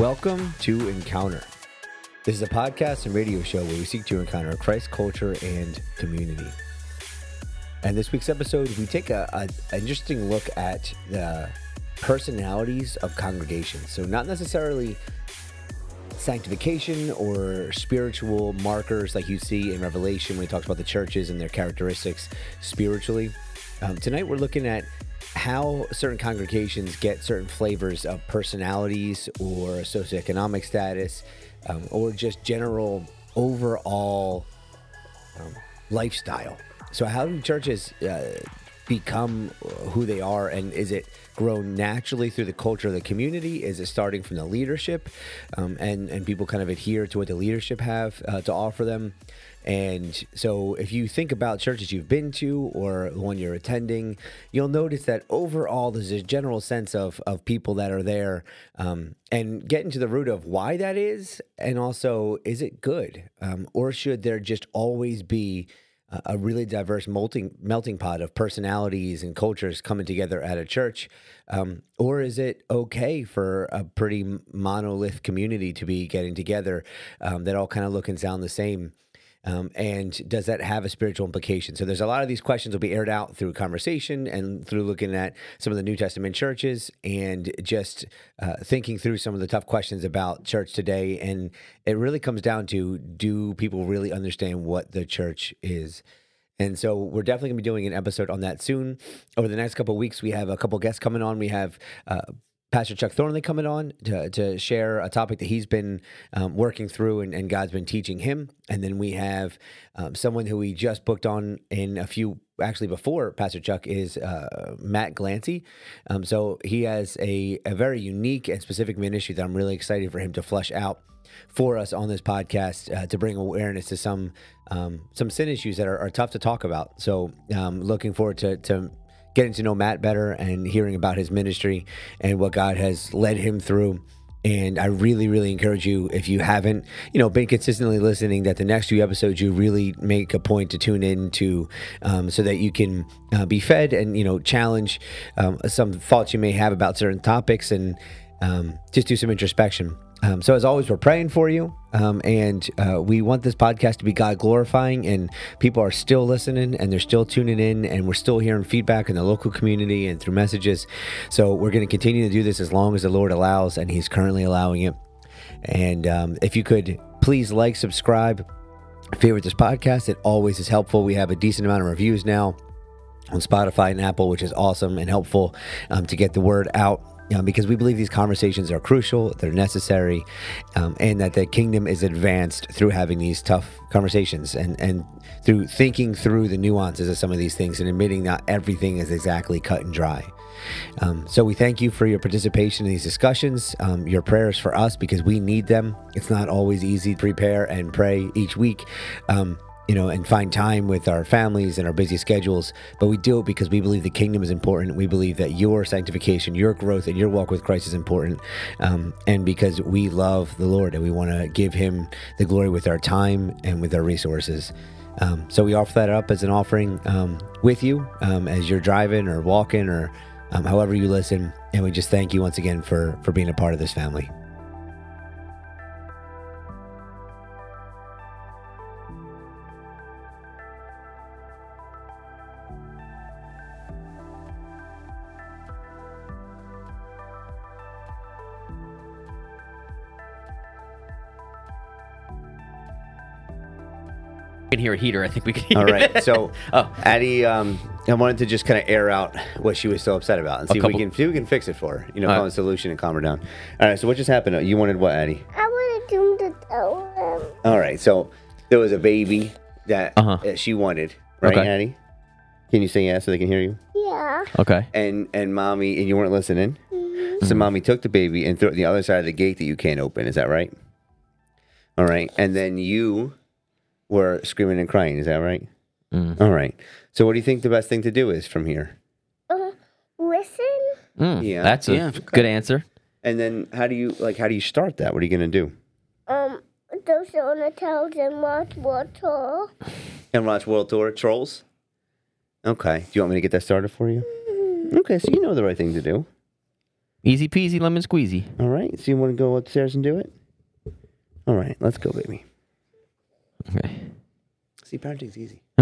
Welcome to Encounter. This is a podcast and radio show where we seek to encounter Christ culture and community. And this week's episode, we take a, a interesting look at the personalities of congregations. So, not necessarily sanctification or spiritual markers like you see in Revelation when he talks about the churches and their characteristics spiritually. Um, tonight, we're looking at how certain congregations get certain flavors of personalities or socioeconomic status um, or just general overall um, lifestyle. So, how do churches uh, become who they are, and is it grown naturally through the culture of the community? Is it starting from the leadership, um, and and people kind of adhere to what the leadership have uh, to offer them? And so, if you think about churches you've been to or the one you're attending, you'll notice that overall there's a general sense of, of people that are there um, and getting to the root of why that is. And also, is it good? Um, or should there just always be a- really diverse melting, melting pot of personalities and cultures coming together at a church? Um, or is it okay for a pretty monolith community to be getting together um, that all kind of look and sound the same? Um, and does that have a spiritual implication? So there's a lot of these questions will be aired out through conversation and through looking at some of the New Testament churches and just uh, thinking through some of the tough questions about church today. And it really comes down to do people really understand what the church is? And so we're definitely going to be doing an episode on that soon. Over the next couple of weeks, we have a couple guests coming on. We have uh, Pastor Chuck Thornley coming on to, to share a topic that he's been um, working through and, and God's been teaching him. And then we have um, someone who we just booked on in a few, actually before Pastor Chuck, is uh, Matt Glancy. Um, so he has a, a very unique and specific ministry that I'm really excited for him to flesh out for us on this podcast uh, to bring awareness to some um, some sin issues that are, are tough to talk about. So um, looking forward to, to getting to know Matt better and hearing about his ministry and what God has led him through. And I really, really encourage you, if you haven't, you know, been consistently listening, that the next few episodes you really make a point to tune in to, um, so that you can uh, be fed and you know challenge um, some thoughts you may have about certain topics and um, just do some introspection. Um, so as always, we're praying for you, um, and uh, we want this podcast to be God glorifying. And people are still listening, and they're still tuning in, and we're still hearing feedback in the local community and through messages. So we're going to continue to do this as long as the Lord allows, and He's currently allowing it. And um, if you could please like, subscribe, favorite this podcast, it always is helpful. We have a decent amount of reviews now on Spotify and Apple, which is awesome and helpful um, to get the word out. Um, because we believe these conversations are crucial, they're necessary, um, and that the kingdom is advanced through having these tough conversations and, and through thinking through the nuances of some of these things and admitting not everything is exactly cut and dry. Um, so we thank you for your participation in these discussions, um, your prayers for us because we need them. It's not always easy to prepare and pray each week. Um, you know, and find time with our families and our busy schedules. But we do it because we believe the kingdom is important. We believe that your sanctification, your growth, and your walk with Christ is important. Um, and because we love the Lord and we want to give Him the glory with our time and with our resources. Um, so we offer that up as an offering um, with you um, as you're driving or walking or um, however you listen. And we just thank you once again for for being a part of this family. Can hear a heater. I think we can hear All right. it. So, Oh. Addie, um, I wanted to just kind of air out what she was so upset about and see if we can see if we can fix it for her. You know, All find right. a solution and calm her down. All right. So what just happened? You wanted what, Addie? I want to do tell him. All right. So there was a baby that Uh-huh. uh, she wanted, right, Okay. Addie? Can you say yes so they can hear you? Yeah. okay. And and mommy and you weren't listening. Mm-hmm. So mommy took the baby and threw it on the other side of the gate that you can't open. Is that right? All right. And then you were screaming and crying. Is that right? Mm. All right. So what do you think the best thing to do is from here? Uh, listen. Mm, Yeah, That's a yeah, good answer. And then how do you like how do you start that? What are you gonna do? Um, those on the tell them what water. And watch World Tour Trolls? Okay. Do you want me to get that started for you? Okay, so you know the right thing to do. Easy peasy, lemon squeezy. All right. So you want to go upstairs and do it? All right. Let's go, baby. Okay. See, parenting's easy.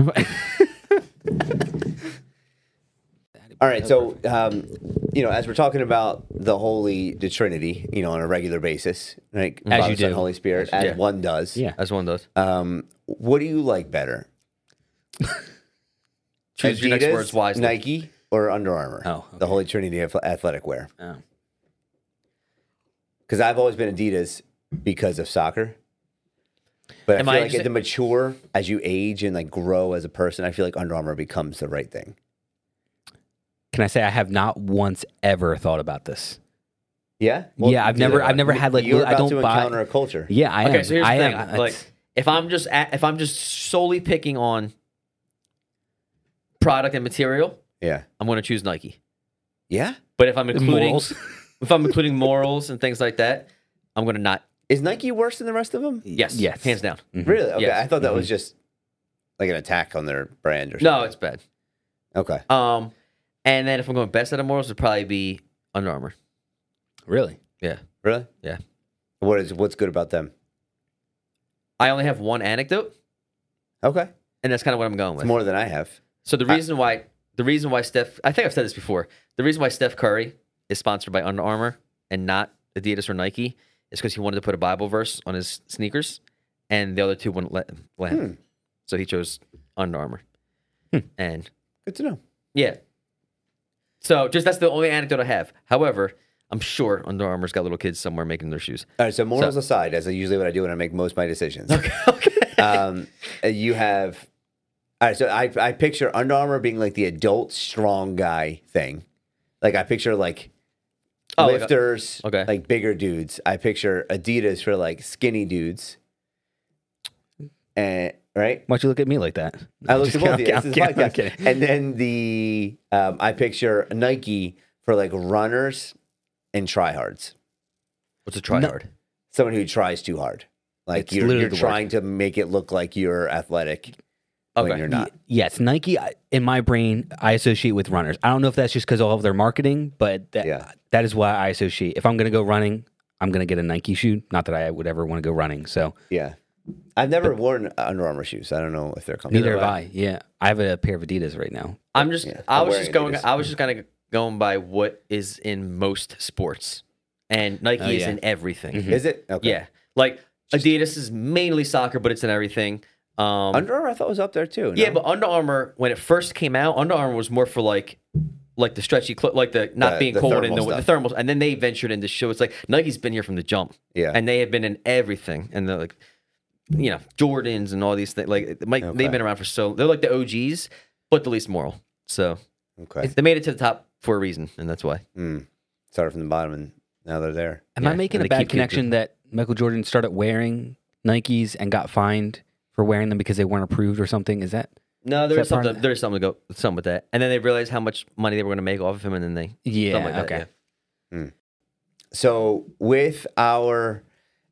All right. So, um, you know, as we're talking about the Holy the Trinity, you know, on a regular basis, right? As Father, you Son, do. Holy Spirit, as Yeah. one does. yeah, as one does. Um, what do you like better? Choose your next Adidas, words wisely. Nike or Under Armour? Oh, the Holy Trinity of athletic wear. Oh. Because I've always been Adidas because of soccer. But I feel I like as just- you mature, as you age and like grow as a person, I feel like Under Armour becomes the right thing. Can I say I have not once ever thought about this? Yeah. Yeah, I've never- that. I've never had, like, you're I don't to buy- encounter a culture. Yeah, I Okay, am. so here's I the am. thing. It's- Like, if I'm just at, if I'm just solely picking on product and material, Yeah. I'm going to choose Nike. Yeah. But if I'm including morals. if I'm including morals and things like that, I'm going to not. Is Nike worse than the rest of them? Yes, Yes. hands down. Really? Okay. Yes. I thought that was just like an attack on their brand or something. No, it's bad. Okay. Um, and then if I'm going best out of morals, it'd probably be Under Armour. Really? Yeah, Really? yeah. What is what's good about them? I only have one anecdote, Okay. and that's kind of what I'm going It's with. more than I have. So the reason why the reason why Steph I think I've said this before. The reason why Steph Curry is sponsored by Under Armour and not Adidas or Nike is because he wanted to put a Bible verse on his sneakers, and the other two wouldn't let, let him. Hmm. So he chose Under Armour. And Good to know. yeah, so just that's the only anecdote I have. However, I'm sure Under Armour's got little kids somewhere making their shoes. All right, so morals aside, as I usually what I do when I make most of my decisions. okay. um, uh, you have. All right, so I I picture Under Armour being like the adult strong guy thing. Like I picture like Oh, like lifters, okay. like bigger dudes. I picture Adidas for like skinny dudes. And right, Why'd you look at me like that? I looked at both of you. Okay, This is okay, podcast. okay. And then the um, I picture Nike for like runners and tryhards. What's a try No. hard? Someone who tries too hard. Like It's you're, you're trying to make it look like you're athletic when you're not. Yes, Nike. In my brain, I associate with runners. I don't know if that's just because of all of their marketing, but that Yeah. that is why I associate. If I'm going to go running, I'm going to get a Nike shoe. Not that I would ever want to go running. So Yeah. I've never worn Under Armour shoes. I don't know if they're comfortable. neither have I. Yeah, I have a pair of Adidas right now. I'm just Yeah, I was just going Adidas. I was just kind of going by what is in most sports. And Nike Oh, is in everything. Mm-hmm. Is it? Okay. Yeah. Like Adidas is mainly soccer, but it's in everything. Um Under Armour I thought was up there too. Yeah, but Under Armour when it first came out, Under Armour was more for like like the stretchy clo- like the not The- being the cold and the, the thermals and then they ventured into shoe. It's like Nike's been here from the jump. Yeah. And they have been in everything. And they're like you know, Jordans and all these things. Like it might, Okay. they've been around for so they're like the OGs, but the least moral. So okay. it's- they made it to the top for a reason, and that's why. Hmm. Started from the bottom and now they're there. Am Yeah, I making and a bad keep- keep connection that Michael Jordan started wearing Nikes and got fined for wearing them because they weren't approved or something? Is that? No, there's that part of something. There's something to go. Some with that, and then they realized how much money they were going to make off of him, and then they Yeah. like that, okay. yeah. So with our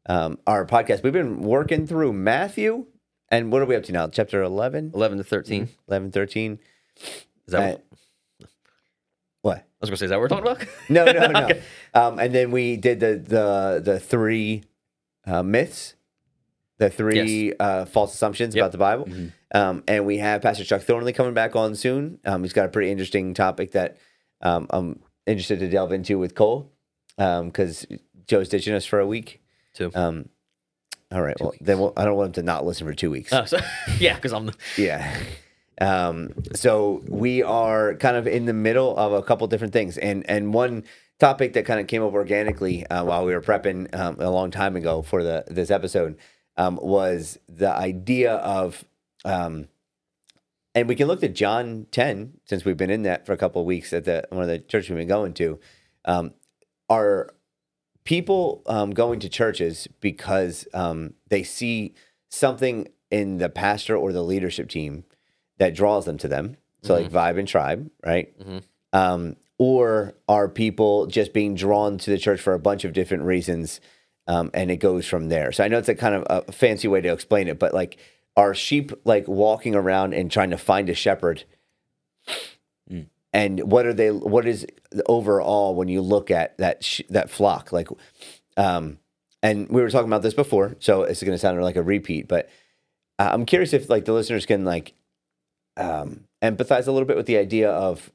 um, our podcast, we've been working through Matthew. And what are we up to now? Chapter 11, Eleven to 13 11, 13? Is that? Uh, what, What? I was going to say, is that what we're talking about? No, no, no. Okay. um, and then we did the the the three uh, myths, the three uh, false assumptions Yep. about the Bible. Um, and we have Pastor Chuck Thornley coming back on soon. Um, he's got a pretty interesting topic that um, I'm interested to delve into with Cole because Joe's ditching us for a week. Two. Um, all right. Well, then we'll, I don't want him to not listen for two weeks. Oh, so, yeah, because I'm. The, Yeah. Um, so we are kind of in the middle of a couple different things, and and one topic that kind of came up organically uh, while we were prepping um, a long time ago for the this episode um, was the idea of, um, and we can look at John ten since we've been in that for a couple of weeks at the one of the churches we've been going to. Um, are people um, going to churches because um, they see something in the pastor or the leadership team that draws them to them. So like vibe and tribe, right? Um, or are people just being drawn to the church for a bunch of different reasons, um, and it goes from there? So I know it's a kind of a fancy way to explain it, but like, are sheep like walking around and trying to find a shepherd? and what are they? What is overall when you look at that sh- that flock like? Um, and we were talking about this before, so it's going to sound like a repeat, but uh, I'm curious if like the listeners can like um, empathize a little bit with the idea of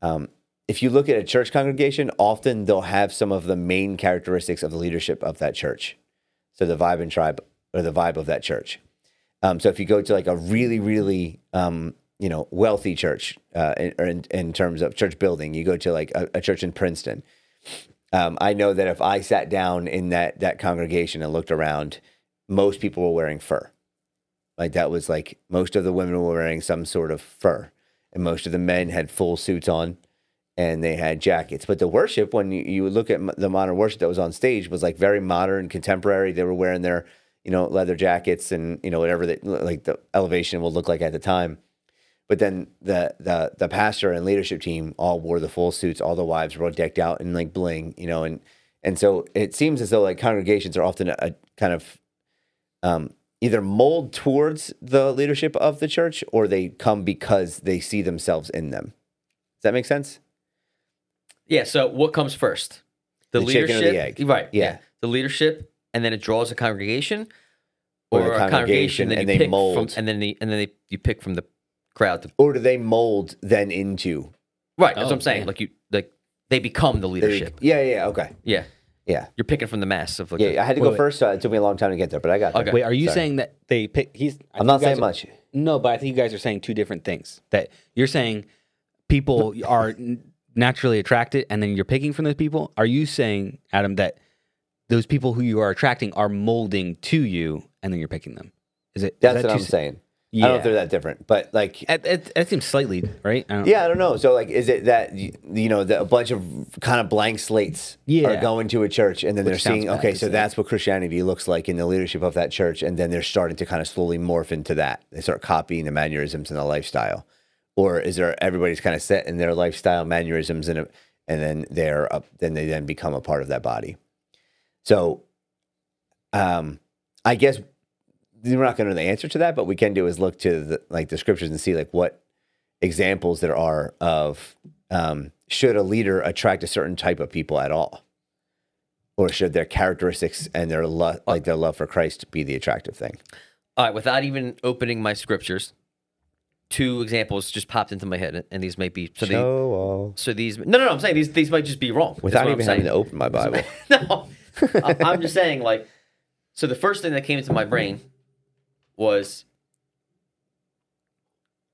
um, if you look at a church congregation, often they'll have some of the main characteristics of the leadership of that church. So the vibe and tribe or the vibe of that church. Um, so if you go to like a really, really, um, you know, wealthy church, uh, in, in terms of church building, you go to like a, a church in Princeton. Um, I know that if I sat down in that that congregation and looked around, most people were wearing fur. Like that was like most of the women were wearing some sort of fur, and most of the men had full suits on, and they had jackets. But the worship, when you, you look at the modern worship that was on stage, was like very modern, contemporary. They were wearing their you know leather jackets and you know whatever they like the elevation will look like at the time. But then the the the pastor and leadership team all wore the full suits. All the wives were decked out in like bling, you know, and and so it seems as though like congregations are often a, a kind of um, either mold towards the leadership of the church or they come because they see themselves in them. Does that make sense? Yeah. So what comes first? The chicken or the egg? Right. Yeah. The leadership, and then it draws a congregation, Or the a congregation, then and you they pick mold. from, and then the, and then they, you pick from the crowd. To, Or do they mold then into right. That's what Oh, I'm saying. yeah. like you, like they become the they- leadership. Yeah, yeah, okay. yeah. Yeah. You're picking from the mass of like. Yeah, the- I had to Wait, go wait. first, so it took me a long time to get there, but I got there. Okay. Wait, are you Sorry. saying that they pick? He's. I I'm think not you guys saying are- much. No, but I think you guys are saying two different things. That you're saying people are n- naturally attracted, and then you're picking from those people. Are you saying, Adam, that those people who you are attracting are molding to you, and then you're picking them? Is it? is That's that what I'm saying. Yeah, I don't know if they're that different, but like It, it, it seems slightly right. I don't- Yeah, I don't know. So, like, is it that you know that a bunch of kind of blank slates Yeah. are going to a church, and then Which they're seeing, okay, so that's what Christianity looks like in the leadership of that church, and then they're starting to kind of slowly morph into that. They start copying the mannerisms and the lifestyle, or is there everybody's kind of set in their lifestyle mannerisms, and and then they're up, then they then become a part of that body. So, um, I guess we're not going to know the answer to that, but we can do is look to the like the scriptures and see like what examples there are of um, should a leader attract a certain type of people at all, or should their characteristics and their like their love for Christ, be the attractive thing? All right. Without even opening my scriptures, two examples just popped into my head, and these might be so. They, all so these no, no, no. I'm saying these these might just be wrong. Without even I'm having to open my Bible. no, I- I'm just saying like. So the first thing that came into my brain was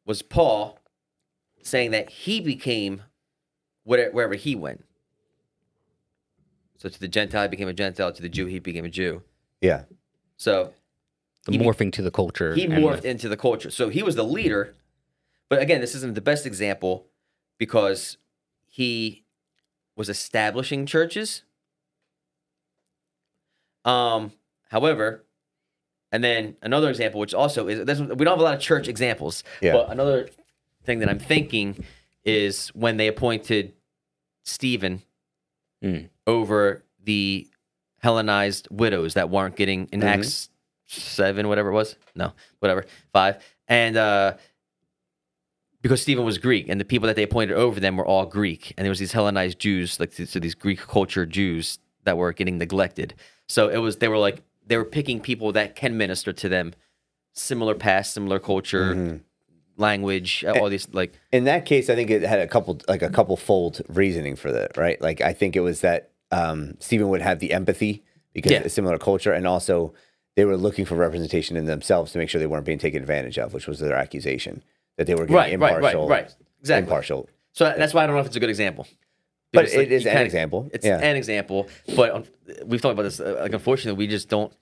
was Paul saying that he became where- wherever he went. So to the Gentile, he became a Gentile. To the Jew, he became a Jew. Yeah, So the he be- morphing to the culture. he morphed the- into the culture. So he was the leader. But again, this isn't the best example because he was establishing churches. Um, however, and then another example, which also is there's, we don't have a lot of church examples. Yeah. But another thing that I'm thinking is when they appointed Stephen Mm. over the Hellenized widows that weren't getting in Mhm. Acts seven, whatever it was. No, whatever, five. And uh because Stephen was Greek and the people that they appointed over them were all Greek. And there was these Hellenized Jews, like so these Greek culture Jews that were getting neglected. So it was they were like they were picking people that can minister to them, similar past, similar culture, Mhm. language, all these like in that case, I think it had a couple like a couple fold reasoning for that, right? Like I think it was that um, Stephen would have the empathy because Yeah. it's similar culture, and also they were looking for representation in themselves to make sure they weren't being taken advantage of, which was their accusation that they were getting right, right, right, impartial, right. Exactly. impartial. So that's why I don't know if it's a good example. But Because, it like, is an kinda- example. It's yeah. an example, but we've talked about this. uh, Like, unfortunately, we just don't.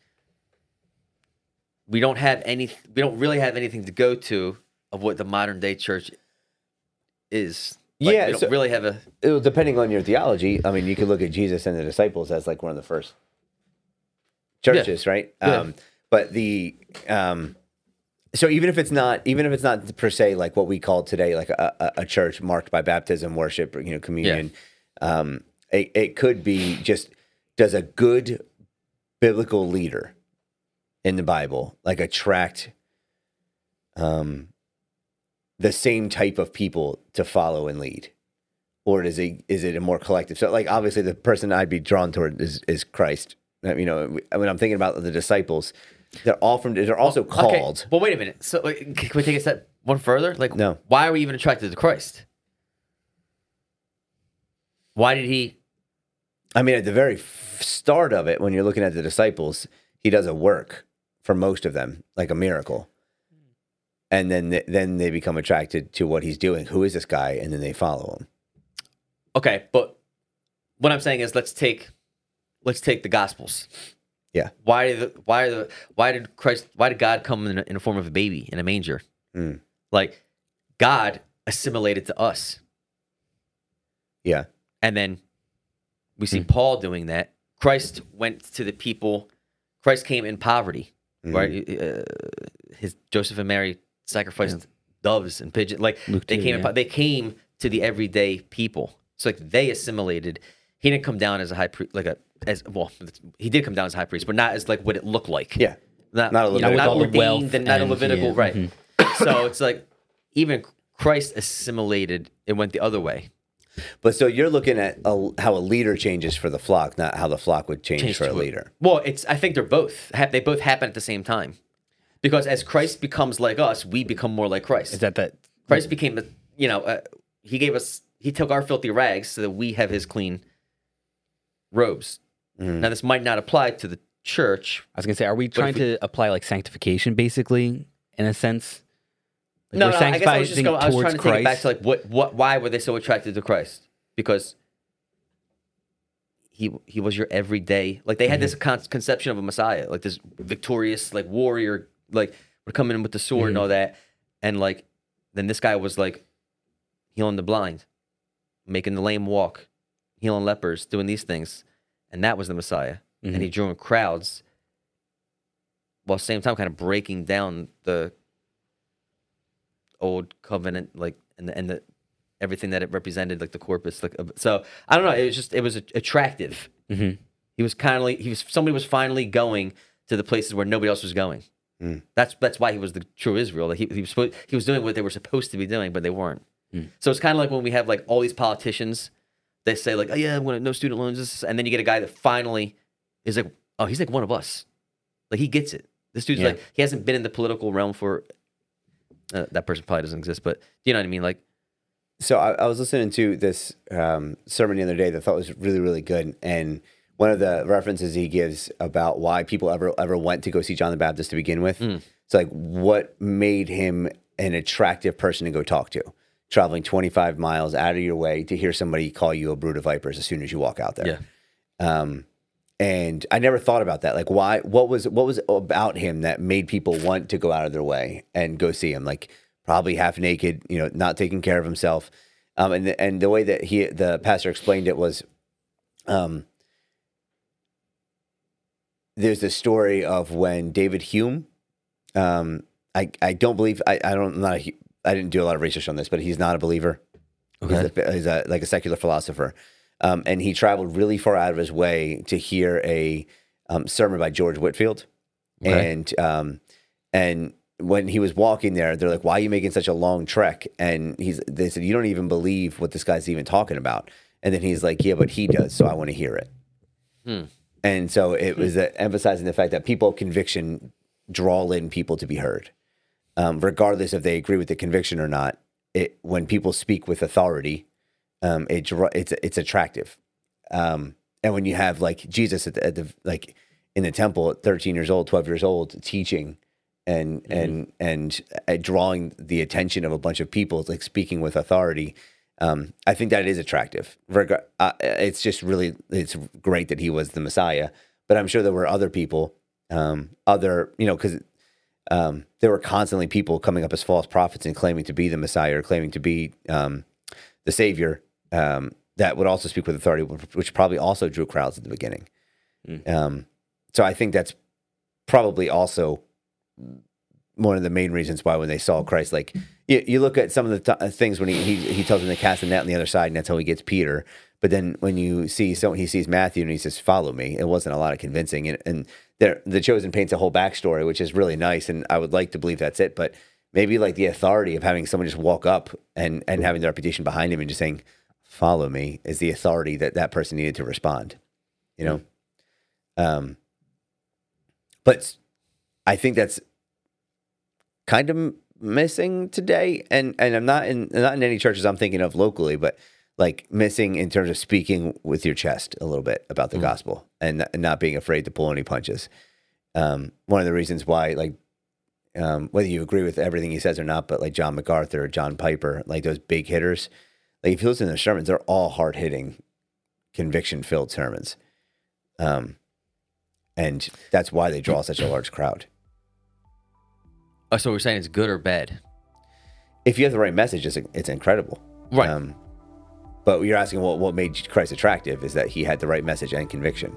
We don't have any. We don't really have anything to go to of what the modern day church is. Like, Yeah, we don't so- really have a. It- depending on your theology, I mean, you could look at Jesus and the disciples as like one of the first churches, right? Yeah. Um, but the um, so even if it's not, even if it's not per se like what we call today, like a, a, church marked by baptism, worship, or, you know, communion, um, it, it could be just does a good biblical leader in the Bible like attract um the same type of people to follow and lead, or is it is it a more collective? So, like obviously, the person I'd be drawn toward is is Christ. You know, when I'm thinking about the disciples, they're all from. They're also called. Okay. Well, wait a minute. So, like, can we take a step one further? Like, No. Why are we even attracted to Christ? Why did he? I mean, at the very start of it, when you're looking at the disciples, he does a work for most of them, like a miracle, and then th- then they become attracted to what he's doing. Who is this guy? And then they follow him. Okay, but what I'm saying is, let's take, let's take the Gospels. Yeah. Why did the, why the why did Christ why did God come in, in the form of a baby in a manger? Mm. Like God assimilated to us, Yeah, and then we see Paul doing that. Christ went to the people. Christ came in poverty, Mhm. right? Uh, his Joseph and Mary sacrificed doves and pigeons. Like Luke they two, came, yeah. po- they came to the everyday people. So like they assimilated. He didn't come down as a high priest, like a as well. He did come down as high priest, but not as like what it looked like. yeah. not, Not a you know, Levitical. not With all the ordained and not a Levitical, yeah, right? mhm. so it's like even Christ assimilated. It went the other way. But so you're looking at a, how a leader changes for the flock, not how the flock would change, Change for a to it. leader. Well, it's. I think they're both. They both happen at the same time, because as Christ becomes like us, we become more like Christ. Is that that? Christ became the. You know, uh, he gave us. He took our filthy rags so that we have his clean robes. Mhm. Now, this might not apply to the church. I was gonna say, are we trying we- to apply like sanctification, basically, in a sense? Like no, no. I guess I was just going. I was trying to towards take it back to like what, what, why were they so attracted to Christ? Because he he was your everyday. Like they had this con- conception of a Messiah, like this victorious, like warrior, like we're coming in with the sword and all that, and like then this guy was like healing the blind, making the lame walk, healing lepers, doing these things, and that was the Messiah, and he drew in crowds. While at the same time, kind of breaking down the old covenant, like and the, and the everything that it represented, like the corpus, like so. I don't know. It was just it was attractive. Mhm. He was kind of he was somebody was finally going to the places where nobody else was going. Mm. That's that's why he was the true Israel. Like he he was supposed, he was doing what they were supposed to be doing, but they weren't. Mm. So it's kind of like when we have like all these politicians, they say like, oh yeah, I'm no student loans, this, and then you get a guy that finally is like, oh, he's like one of us. Like he gets it. This dude's Yeah. like he hasn't been in the political realm for. Uh, that person probably doesn't exist, but you know what I mean. Like So I, I was listening to this um, sermon the other day that I thought was really, really good. And one of the references he gives about why people ever ever went to go see John the Baptist to begin with. Mm. It's like what made him an attractive person to go talk to. Traveling 25 miles out of your way to hear somebody call you a brood of vipers as soon as you walk out there. Yeah. Um, and I never thought about that. Like, why? What was what was about him that made people want to go out of their way and go see him? Like, probably half naked, you know, not taking care of himself. Um, and the, and the way that he the pastor explained it was, um, there's the story of when David Hume, um, I I don't believe I I don't I'm not a, I didn't do a lot of research on this, but he's not a believer. He's, a, he's a, like a secular philosopher. Um, and he traveled really far out of his way to hear a um, sermon by George Whitefield. Okay. And um, and when he was walking there, they're like, "Why are you making such a long trek?" And he's they said, "You don't even believe what this guy's even talking about." And then he's like, "Yeah, but he does, so I want to hear it." Hmm. And so it was uh, emphasizing the fact that people of conviction draw in people to be heard, um, regardless if they agree with the conviction or not. It when people speak with authority, um, it it's it's attractive. Um, and when you have like Jesus at the, at the like in the temple at 13 years old, 12 years old, teaching and and and uh, drawing the attention of a bunch of people, like speaking with authority. Um, I think that is attractive. Reg- uh, it's just really it's great that he was the Messiah, but I'm sure there were other people, um, other you know, because um, there were constantly people coming up as false prophets and claiming to be the Messiah or claiming to be um, the Savior um, that would also speak with authority, which probably also drew crowds at the beginning. Um, so I think that's probably also one of the main reasons why when they saw Christ, like you, you look at some of the th- things when he, he he tells them to cast the net on the other side, and that's how he gets Peter. But then when you see so he sees Matthew and he says, "Follow me," it wasn't a lot of convincing, and, and there the chosen paints a whole backstory, which is really nice, and I would like to believe that's it, but maybe like the authority of having someone just walk up and and having the reputation behind him and just saying, "Follow me," is the authority that that person needed to respond. You know, um, but I think that's kind of missing today, and and I'm not in not in any churches I'm thinking of locally, but like missing in terms of speaking with your chest a little bit about the gospel and, and not being afraid to pull any punches. Um, one of the reasons why, like, um, whether you agree with everything he says or not, but like John MacArthur, John Piper, like those big hitters, like if you listen to their sermons, they're all hard hitting, conviction filled sermons. Um, and that's why they draw such a large crowd. Oh, so we're saying it's good or bad? If you have the right message, it's, it's incredible. Right. Um, but you're asking what, what made Christ attractive is that he had the right message and conviction.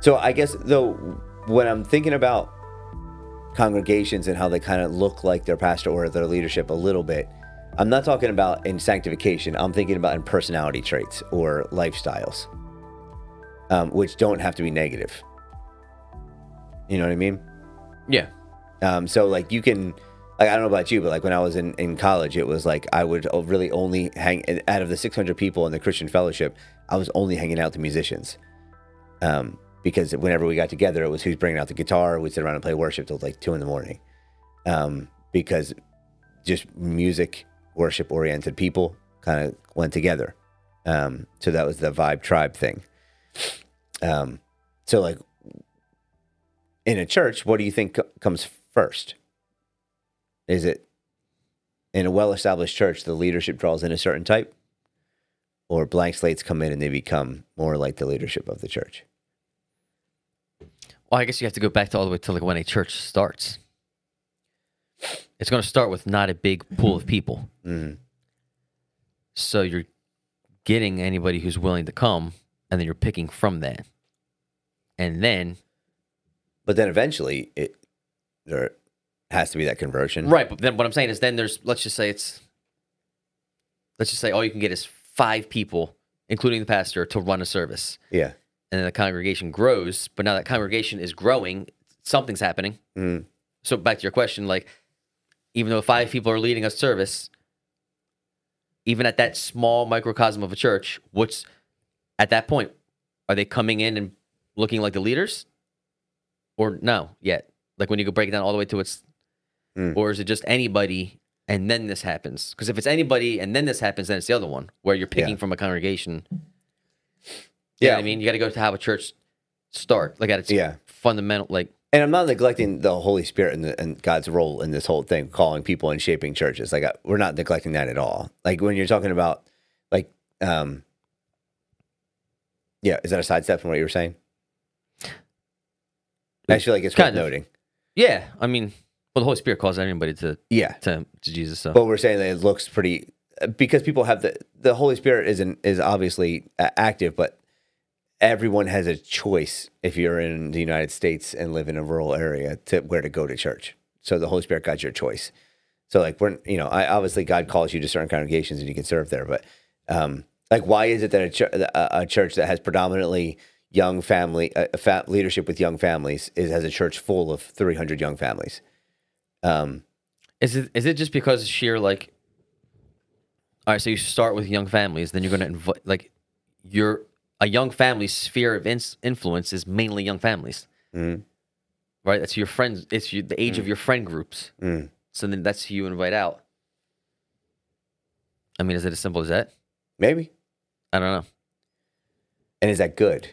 So I guess though, when I'm thinking about congregations and how they kind of look like their pastor or their leadership a little bit, I'm not talking about in sanctification. I'm thinking about in personality traits or lifestyles, um, which don't have to be negative. You know what I mean? Yeah. Um, so like you can, like I don't know about you, but like when I was in, in college, it was like I would really only hang out of the 600 people in the Christian fellowship. I was only hanging out with musicians, um, because whenever we got together, it was who's bringing out the guitar. We'd sit around and play worship till like two in the morning, um, because just music, worship oriented people kind of went together. Um, so that was the vibe tribe thing. Um, so like in a church, what do you think co- comes first? Is it in a well established church, the leadership draws in a certain type? Or blank slates come in and they become more like the leadership of the church? Well, I guess you have to go back to all the way to like when a church starts. It's going to start with not a big pool of people. Mhm. So you're getting anybody who's willing to come, and then you're picking from that. And then, But then eventually it there has to be that conversion. right, but then what I'm saying is then there's, let's just say it's, let's just say all you can get is five people, including the pastor, to run a service. Yeah. And then the congregation grows, but now that congregation is growing, something's happening. Mhm. So back to your question, like even though five people are leading a service, even at that small microcosm of a church, what's at that point, are they coming in and looking like the leaders? Or no, yet? Like when you go break it down all the way to its Mm. or is it just anybody and then this happens? Because if it's anybody and then this happens, then it's the other one where you're picking Yeah. from a congregation. Yeah, Yeah. I mean, you got to go to how a church start, like at its Yeah. fundamental, like And I'm not neglecting the Holy Spirit and, the, and God's role in this whole thing, calling people and shaping churches. Like I, we're not neglecting that at all. Like when you're talking about, like, um, yeah, is that a sidestep from what you were saying? I feel like it's worth Kind of. noting. yeah. I mean, well, the Holy Spirit calls anybody to Yeah, to, to Jesus. So but we're saying that it looks pretty because people have the the Holy Spirit isn't is obviously active, but everyone has a choice if you're in the United States and live in a rural area to where to go to church. So the Holy Spirit got your choice. So like we're you know I obviously God calls you to certain congregations and you can serve there, but um like why is it that a, ch- a, church that has predominantly young family a, a fa- leadership with young families is has a church full of 300 young families? Um is it is it just because sheer like? All right, so you start with young families, then you're going to invite like your a young family's sphere of ins influence is mainly young families, mhm, right? That's your friends. It's your, the age of your friend groups. mm. So then that's who you invite out. I mean, is it as simple as that? maybe. I don't know. And is that good?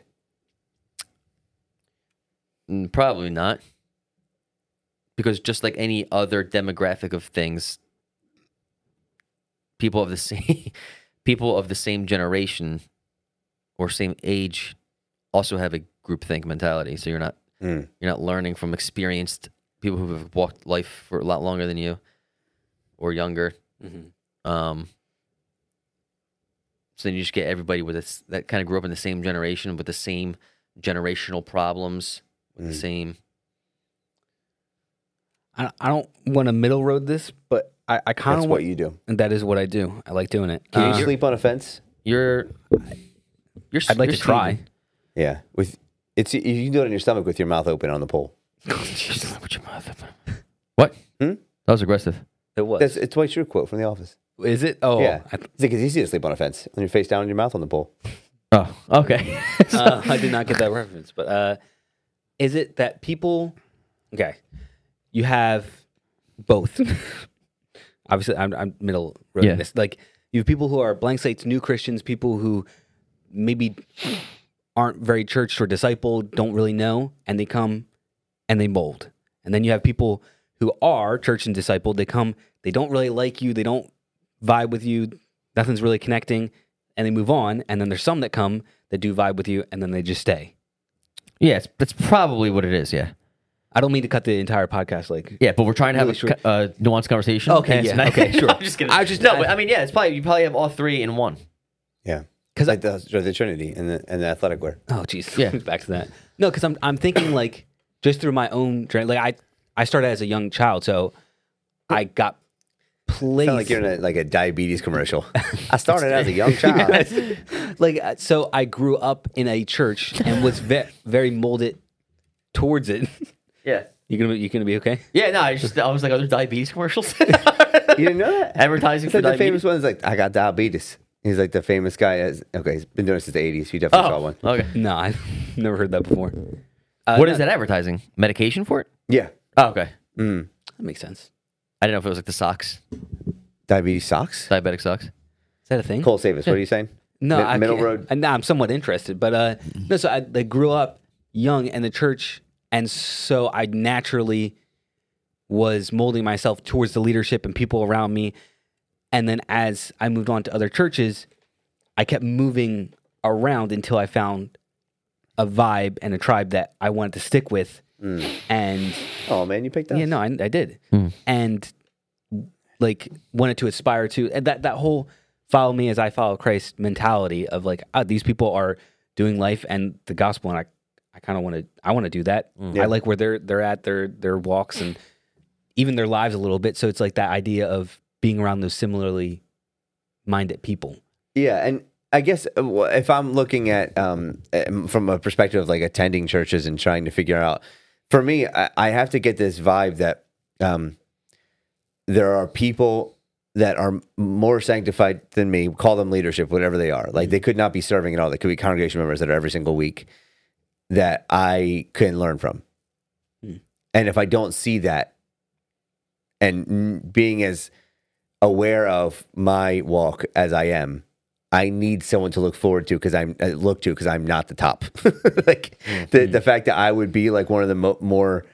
Mm, Probably not. Because just like any other demographic of things, people of the same people of the same generation or same age also have a groupthink mentality. So you're not Mm. you're not learning from experienced people who have walked life for a lot longer than you or younger. Um, so then you just get everybody with this that kind of grew up in the same generation with the same generational problems, with the Mm. same. I, I don't want to middle road this, but I, I kind That's of what you do. And that is what I do. I like doing it. Can Uh, you sleep on a fence? You're. You're. I'd like you're to try. sleeping. Yeah, with it's you can do it in your stomach with your mouth open on the pole. What? Hmm? That was aggressive. It was. That's it's Dwight Schrute quote from The Office. is it? Oh, yeah, I, it's like it's easy to sleep on a fence when your face down and your mouth on the pole. Oh, okay. uh, I did not get that reference. But uh, is it that people? Okay, you have both. Obviously, I'm, I'm middle road Yeah. in this. Like you have people who are blank slates, new Christians, people who maybe aren't very churched or discipled, don't really know, and they come and they mold. And then you have people who are church and discipled. They come, they don't really like you, they don't vibe with you, nothing's really connecting, and they move on. And then there's some that come that do vibe with you, and then they just stay. yeah, it's, that's probably what it is. Yeah. I don't mean to cut the entire podcast like Yeah, but we're trying to have Really a short. uh, nuanced conversation. Okay, yeah, okay, sure. No, I'm just kidding. I just- no, I- but I mean, yeah, it's probably you probably have all three in one. Yeah, 'Cause like the, the Trinity and the and the athletic wear. Oh, jeez. Yeah. Back to that. No, because I'm I'm thinking like just through my own journey. Like I I started as a young child, so I got placed. Sound like you're in a, like a diabetes commercial. I started as a young child. like uh, so, I grew up in a church and was ve- very molded towards it. Yeah. You gonna be, you gonna be okay? Yeah, no, I just I was like, are there diabetes commercials? You didn't know that? Advertising It's for like the famous one is like I got diabetes. He's like the famous guy. As okay, he's been doing it since the '80s. You definitely saw one. okay. No, I've never heard that before. Uh, What no, is that advertising? Medication for it? Yeah, Oh, okay. mm. That makes sense. I didn't know if it was like the socks, diabetes socks. diabetic socks. Is that a thing? Cole Savis, what are you saying? No, Mi- I middle can't- road. I, no, I'm somewhat interested, but uh, no. So I like, grew up young in the church, and so I naturally was molding myself towards the leadership and people around me. And then as I moved on to other churches, I kept moving around until I found a vibe and a tribe that I wanted to stick with. And Oh man, you picked us. yeah, no, I, I did, Mm. and like wanted to aspire to and that that whole follow me as I follow Christ mentality of like ah, these people are doing life and the gospel, and I I kind of want to I want to do that. Yeah. I like where they're they're at their their walks and even their lives a little bit. So it's like that idea of being around those similarly minded people. Yeah, and I guess uh, if I'm looking at um, um, from a perspective of like attending churches and trying to figure out, for me, I, I have to get this vibe that um, there are people that are more sanctified than me. Call them leadership, whatever they are. Like they could not be serving at all. They could be congregation members that are every single week that I can learn from. Hmm. And if I don't see that, and being as aware of my walk as I am, I need someone to look forward to because I'm uh, look to because I'm not the top. like the the fact that I would be like one of the mo- more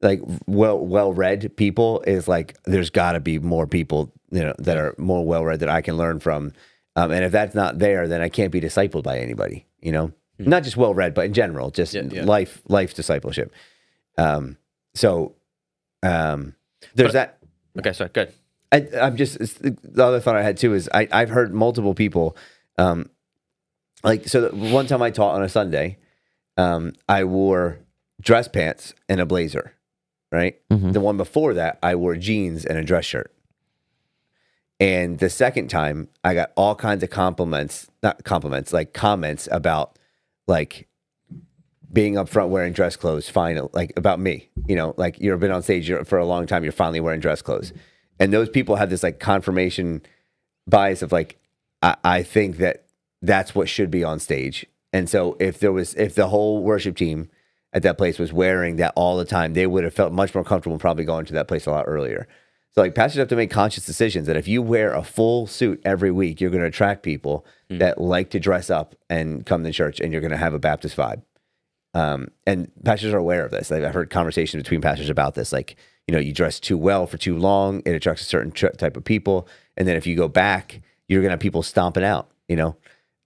like well well read people is like there's got to be more people you know that are more well read that I can learn from. Um, and if that's not there, then I can't be discipled by anybody. You know, not just well read, but in general, just yeah. life life discipleship. Um, so um, there's that. Okay, sorry, good. I, I'm just the other thought I had too is I I've heard multiple people, um, like so. The, one time I taught on a Sunday, um, I wore dress pants and a blazer, right? Mhm. The one before that, I wore jeans and a dress shirt. And the second time, I got all kinds of compliments, not compliments, like comments about like being up front wearing dress clothes, final like about me, you know, like you've been on stage for a long time, you're finally wearing dress clothes. And those people have this like confirmation bias of like, I, I think that that's what should be on stage. And so if there was, if the whole worship team at that place was wearing that all the time, they would have felt much more comfortable probably going to that place a lot earlier. So like pastors have to make conscious decisions that if you wear a full suit every week, you're going to attract people that like to dress up and come to church, and you're going to have a Baptist vibe. Um, and pastors are aware of this. Like, I've heard conversations between pastors about this. Like, you know, you dress too well for too long, it attracts a certain tr- type of people. And then if you go back, you're going to have people stomping out, you know,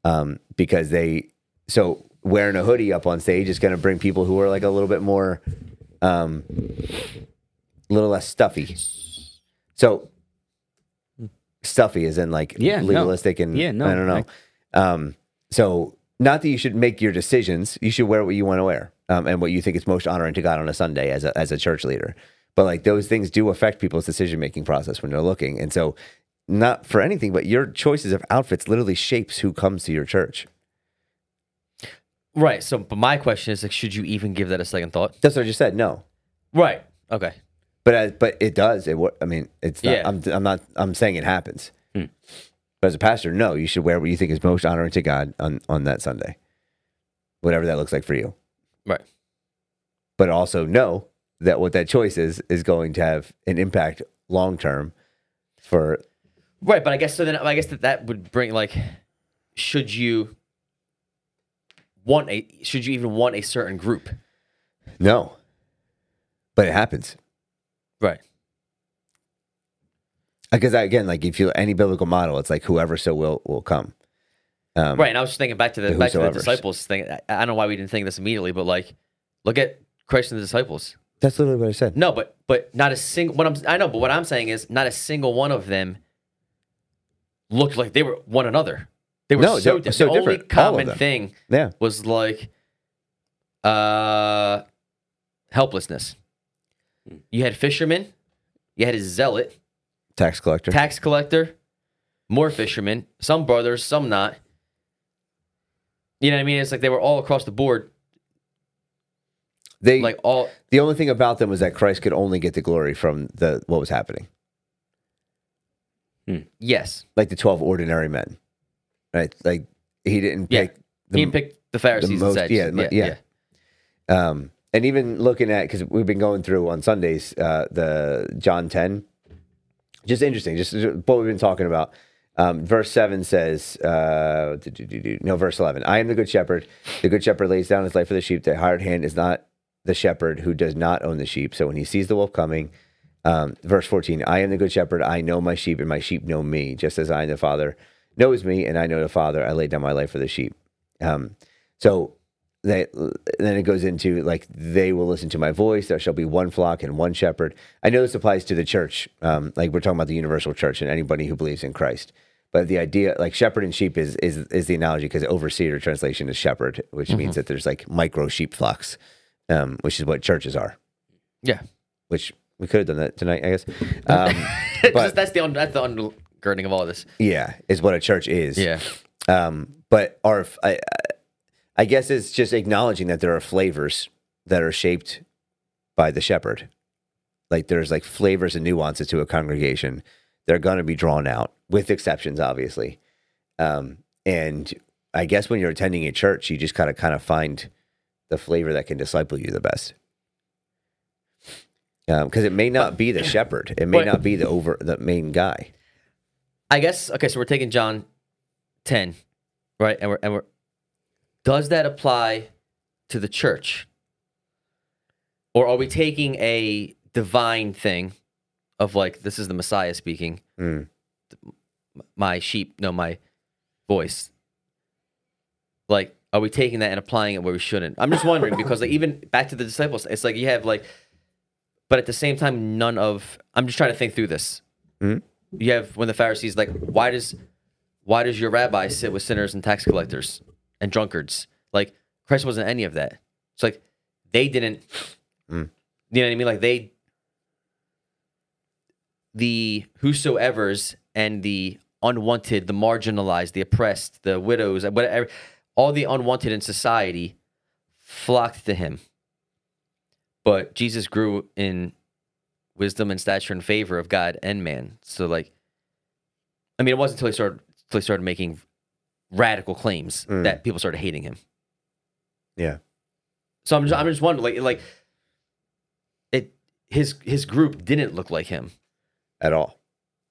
um, because they, so wearing a hoodie up on stage is going to bring people who are like a little bit more, um, a little less stuffy. So, stuffy is in like Yeah, no. legalistic and Yeah, no, I don't know. Um, so not that you should make your decisions. You should wear what you want to wear um, and what you think is most honoring to God on a Sunday as a as a church leader. But like those things do affect people's decision making process when they're looking. And so, not for anything, but your choices of outfits literally shapes who comes to your church. Right. So, but my question is, like, should you even give that a second thought? That's what I just said. No, Right. Okay. but as, but it does. It. I mean, it's. Not, Yeah. I'm. I'm not. I'm saying it happens. Hmm. But as a pastor, no, you should wear what you think is most honoring to God on on that Sunday, whatever that looks like for you. Right. But also know that what that choice is is going to have an impact long term for Right. But I guess so. Then I guess that that would bring like, should you want a? Should you even want a certain group? no. But it happens. Right. Because again, like if you any biblical model, it's like whoever so will will come. Um, Right. And I was just thinking back to the The back to the disciples thing. I, I don't know why we didn't think this immediately, but like, look at Christ and the disciples. That's literally what I said. No, but but not a single. What I'm I know, but what I'm saying is not a single one of them looked like they were one another. They were No, so, they're di- so the different, all of common thing Yeah. was like uh helplessness. You had fishermen, you had a zealot, Tax collector. tax collector, more fishermen, some brothers, some not. You know what I mean? It's like they were all across the board, they like all the only thing about them was that Christ could only get the glory from the what was happening. yes. Like the twelve ordinary men. Right? Like he didn't Yeah. pick the he picked the Pharisees most- and yeah, Sadducees. yeah. Um, and even looking at because we've been going through on Sundays uh, the John ten, just interesting, just what we've been talking about. Um, verse seven says, uh, do, do, do, no, verse eleven. I am the good shepherd. The good shepherd lays down his life for the sheep. The hired hand is not the shepherd who does not own the sheep. So when he sees the wolf coming, um, verse fourteen, I am the good shepherd. I know my sheep, and my sheep know me, just as I and the Father knows me, and I know the Father. I lay down my life for the sheep. Um, so that then it goes into like they will listen to my voice there shall be one flock and one shepherd i know this applies to the church um, like we're talking about the universal church and anybody who believes in christ but the idea like shepherd and sheep is is, is the analogy because overseer translation is shepherd which means that there's like micro sheep flocks um, which is what churches are Yeah. which we could have done that tonight i guess um, But that's the un- that's the undergirding of all this. yeah is what a church is Yeah. um, but our, I, I guess it's just acknowledging that there are flavors that are shaped by the shepherd. Like there's like flavors and nuances to a congregation. They're going to be drawn out with exceptions, obviously. Um, and I guess when you're attending a church, you just kind of kind of find the flavor that can disciple you the best. Because it may not be the shepherd, it may But- not be the over the main guy. I guess okay, so we're taking John 10, right? And we're and we're does that apply to the church? Or are we taking a divine thing of like this is the Messiah speaking, Mm. my sheep know my voice? Like are we taking that and applying it where we shouldn't? I'm just wondering because like even back to the disciples, it's like you have like but at the same time none of I'm just trying to think through this you have when the Pharisees like, why does why does your rabbi sit with sinners and tax collectors and drunkards? Like Christ wasn't any of that. It's like they didn't. Mm. You know what I mean? Like they, the whosoever's and the unwanted, the marginalized, the oppressed, the widows, whatever, all the unwanted in society flocked to him. But Jesus grew in wisdom and stature and favor of God and man. So like, I mean, it wasn't until he started until he started making radical claims Mm. that people started hating him. Yeah. So I'm just, I'm just wondering, like, like it his his group didn't look like him At all.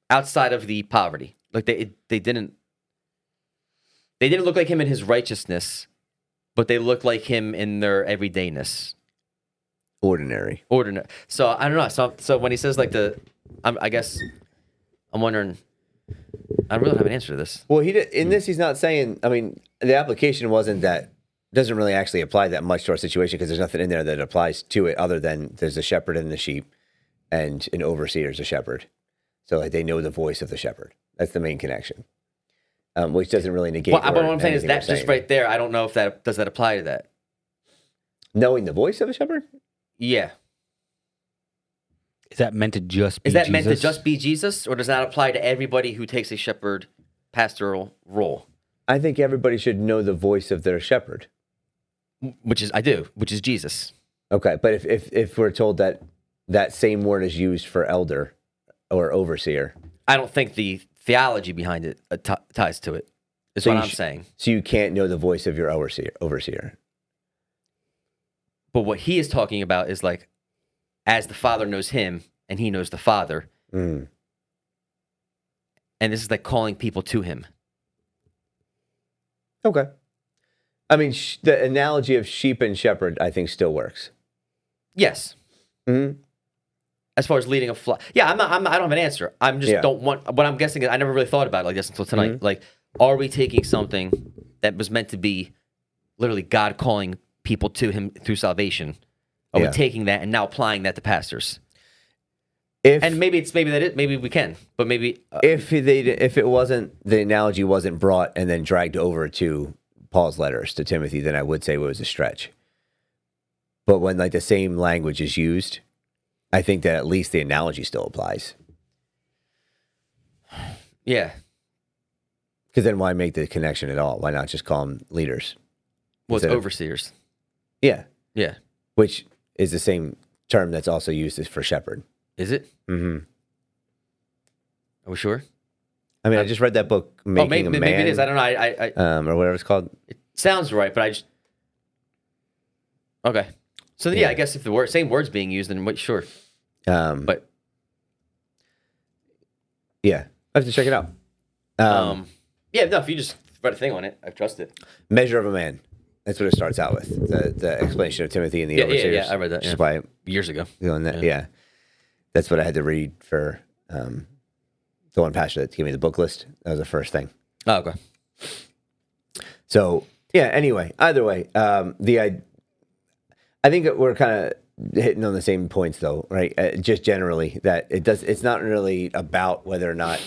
outside of the poverty. Like they it, they didn't they didn't look like him in his righteousness, but they looked like him in their everydayness. Ordinary. ordinary. So I don't know. So so when he says like the, I'm, I guess I'm wondering. I really don't have an answer to this. Well, he did, in this, he's not saying. I mean, the application wasn't that doesn't really actually apply that much to our situation because there's nothing in there that applies to it other than there's a shepherd and the sheep, and an overseer is a shepherd. So like they know the voice of the shepherd. That's the main connection, um, which doesn't really negate. Well, but what I'm saying is anything we're that just saying. right there. I don't know if that does that apply to that. knowing the voice of a shepherd. Yeah. Is that meant to just be Is that meant to Jesus? just be Jesus, or does that apply to everybody who takes a shepherd pastoral role? I think everybody should know the voice of their shepherd. Which is I do, which is Jesus. Okay, but if if if we're told that that same word is used for elder or overseer, I don't think the theology behind it uh, t- ties to it. Is So what I'm saying. so you can't know the voice of your overseer. Overseer. But what he is talking about is like, as the Father knows him, and he knows the Father, Mm. and this is like calling people to him. Okay. I mean, sh- the analogy of sheep and shepherd, I think, still works. Yes. hmm As far as leading a flock, yeah, I'm not, I'm not, I don't have an answer. I'm just Yeah. don't want. What I'm guessing is I never really thought about it like this until tonight. Mm-hmm. Like, are we taking something that was meant to be literally God calling people to Him through salvation? Are Yeah. we taking that and now applying that to pastors? If And maybe it's maybe that it maybe we can, but maybe uh, if they if it wasn't the analogy wasn't brought and then dragged over to Paul's letters to Timothy, then I would say it was a stretch. But when like the same language is used, I think that at least the analogy still applies. yeah. Because then why make the connection at all? Why not just call them leaders? Well, it's Instead of- overseers. Yeah, Yeah. which is the same term that's also used as for shepherd. Is it? Mm-hmm. Are we sure? I mean, I just read that book, Making oh, maybe, a maybe it is. I don't know. I, I, I um, or whatever it's called. it sounds right, but I just okay. So yeah, Yeah. I guess if the word same words being used, then wait, sure. Um, But yeah, I have to check it out. Um, um, yeah, no. If you just read a thing on it, I trust it. Measure of a Man. That's what it starts out with. The the explanation of Timothy and the Yeah, yeah, overseers. yeah, I read that, is yeah. why Years ago. doing that. Yeah. that's what I had to read for um, the one pastor that gave me the book list. That was the first thing. Oh, okay. So yeah. Anyway, either way, um, the I, I think we're kind of hitting on the same points though, right? Uh, just generally that it does. It's not really about whether or not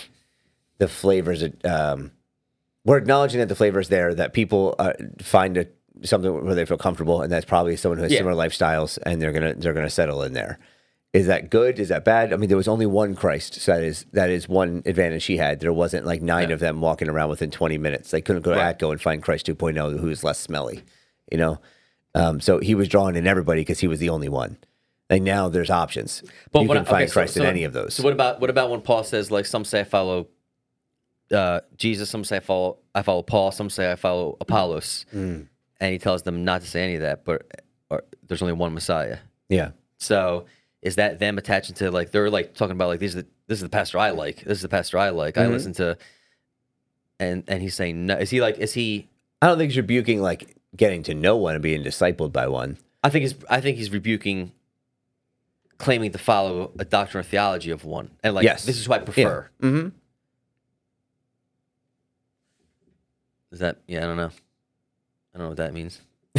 the flavors. Um, we're acknowledging that the flavor is there. That people uh, find a, something where they feel comfortable, and that's probably someone who has Yeah. similar lifestyles, and they're gonna they're gonna settle in there. Is that good? Is that bad? I mean, there was only one Christ, so that is that is one advantage he had. There wasn't like nine Yeah. of them walking around within twenty minutes. They couldn't go to Right. Atco and find Christ 2.0, who is less smelly, you know. Um, so he was drawing in everybody because he was the only one. And now, there's options. But you what- can find okay, Christ so- in any of those. So what about what about when Paul says like some say I follow uh, Jesus, some say I follow I follow Paul, some say I follow Apollos, Mm. and he tells them not to say any of that, but or, there's only one Messiah. yeah, So is that them attaching to like they're like talking about like these are the, this is the pastor I like, this is the pastor I like, I Mhm. listen to, and and he's saying no. Is he like is he? I don't think he's rebuking like getting to know one and being discipled by one. I think he's I think he's rebuking claiming to follow a doctrine or theology of one, and like Yes. this is who I prefer. Mm-hmm. Is that yeah? I don't know. I don't know what that means.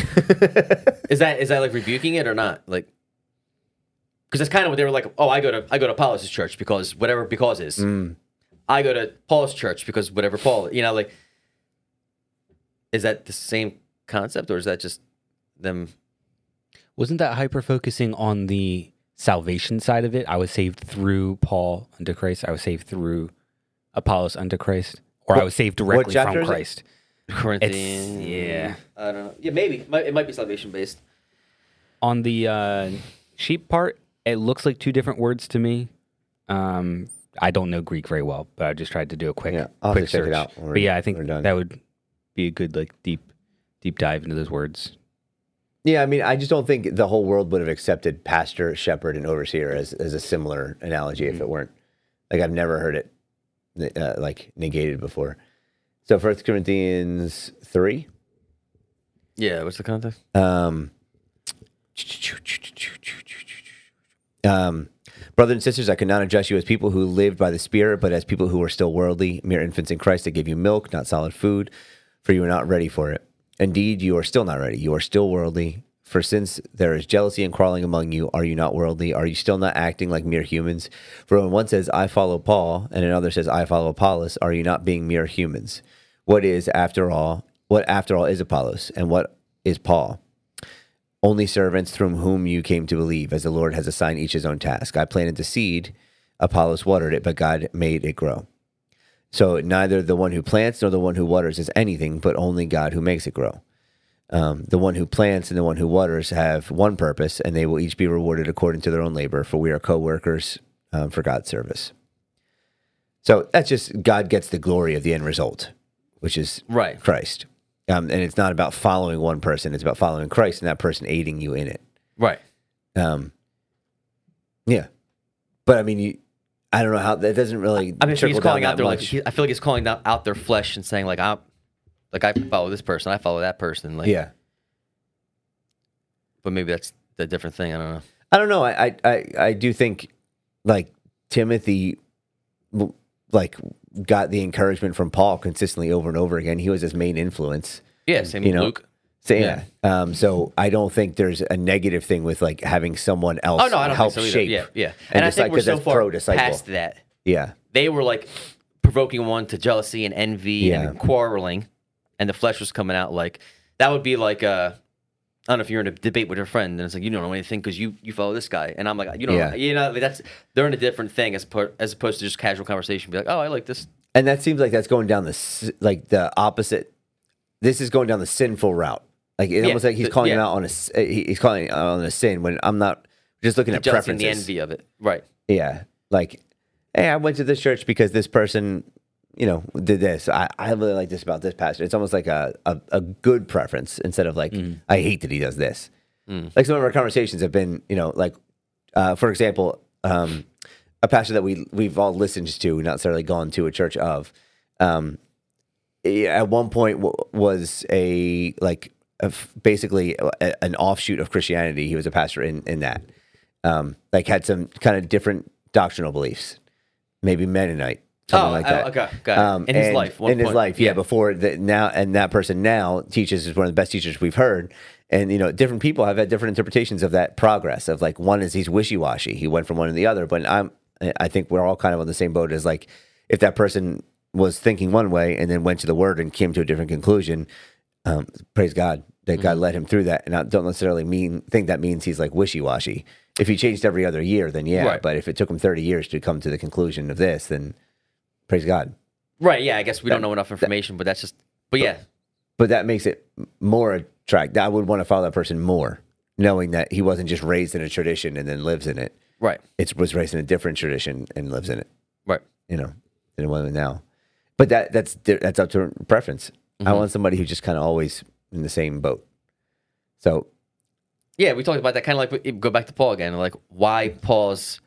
Is that is that like rebuking it or not? Like, because that's kind of what they were like. Oh, I go to I go to Apollos' church because whatever because is. Mm. I go to Paul's church because whatever Paul. You know, like, is that the same concept or is that just them? Wasn't that hyper focusing on the salvation side of it? I was saved through Paul unto Christ. I was saved through Apollos unto Christ, or I was saved directly from? Christ. Corinthians. yeah. I don't know. Yeah, maybe it might, it might be salvation based. On the uh, sheep part, it looks like two different words to me. Um, I don't know Greek very well, but I just tried to do a quick, Yeah, I'll quick search. it out But yeah, I think that would be a good like deep, deep dive into those words. Yeah, I mean, I just don't think the whole world would have accepted pastor, shepherd, and overseer as, as a similar analogy if it weren't. Like I've never heard it uh, like negated before. So First Corinthians three. Yeah. What's the context? Um, um, brothers and sisters, I could not address you as people who lived by the Spirit, but as people who are still worldly, mere infants in Christ. I give you milk, not solid food, for you are not ready for it. Indeed, you are still not ready. You are still worldly. For since there is jealousy and quarreling among you, are you not worldly? Are you still not acting like mere humans? For when one says, I follow Paul, and another says, I follow Apollos, are you not being mere humans? What is, after all, what after all is Apollos, and what is Paul? only servants through whom you came to believe, as the Lord has assigned each his own task. I planted the seed, Apollos watered it, but God made it grow. So neither the one who plants nor the one who waters is anything, but only God who makes it grow. Um, the one who plants and the one who waters have one purpose, and they will each be rewarded according to their own labor, for we are co workers um, for God's service. So that's just God gets the glory of the end result, which is Right. Christ. Um, and it's not about following one person, it's about following Christ and that person aiding you in it. Right. Um, yeah. But I mean, you, I don't know how that doesn't really. I mean, he's calling out their like. He, I feel like he's calling out, out their flesh and saying like I'm, like I follow this person, I follow that person. Like, yeah. But maybe that's a different thing. I don't know. I don't know. I, I, I, I do think like Timothy, like got the encouragement from Paul consistently over and over again. He was his main influence. Yeah. Same You with know, Luke. So yeah. Um, so I don't think there's a negative thing with like having someone else Oh no, I don't help think so shape. Yeah, yeah. And And, I think like- we're so far past that. Yeah. They were like provoking one to jealousy and envy Yeah. and quarreling, and the flesh was coming out like that would be like uh, I don't know if you're in a debate with your friend and it's like you don't know anything because you you follow this guy and I'm like you know Yeah. you know that's they're in a different thing as po- as opposed to just casual conversation. Be like oh I like this. And that seems like that's going down the like the opposite. This is going down the sinful route. Like it Yeah, almost like he's the- calling him out on a uh, he's calling on a sin when I'm not just looking at preferences. the envy of it, right? Yeah, like hey, I went to this church because this person, you know, did this. I, I really like this about this pastor. It's almost like a a, a good preference instead of like I hate that he does this. Like some of our conversations have been, you know, like uh, for example, um, a pastor that we we've all listened to, not necessarily gone to a church of. Um, at one point w- was a like basically a, an offshoot of Christianity. He was a pastor in in that, um, like had some kind of different doctrinal beliefs, maybe Mennonite, something Oh, like that. okay, got. Um, In his and- life, one in his life, yeah. yeah. Before that, now and that person now teaches is one of the best teachers we've heard. And you know, different people have had different interpretations of that progress. Of like, one is he's wishy washy. He went from one to the other. But I'm, I think we're all kind of on the same boat as like, if that person was thinking one way and then went to the word and came to a different conclusion, um, praise God that Mm-hmm. God led him through that. And I don't necessarily mean think that means he's like wishy washy. If he changed every other year, then yeah. Right. But if it took him thirty years to come to the conclusion of this, then praise God. Right. Yeah. I guess we don't know enough information, but that's just. But yeah, But that makes it more attractive. I would want to follow that person more, knowing that he wasn't just raised in a tradition and then lives in it. right. It was raised in a different tradition and lives in it. Right. You know, than one now. But that that's that's up to preference. I Mm-hmm. want somebody who just kind of always in the same boat. So Yeah, we talked about that. Kind of like go back to Paul again. Like why Paul's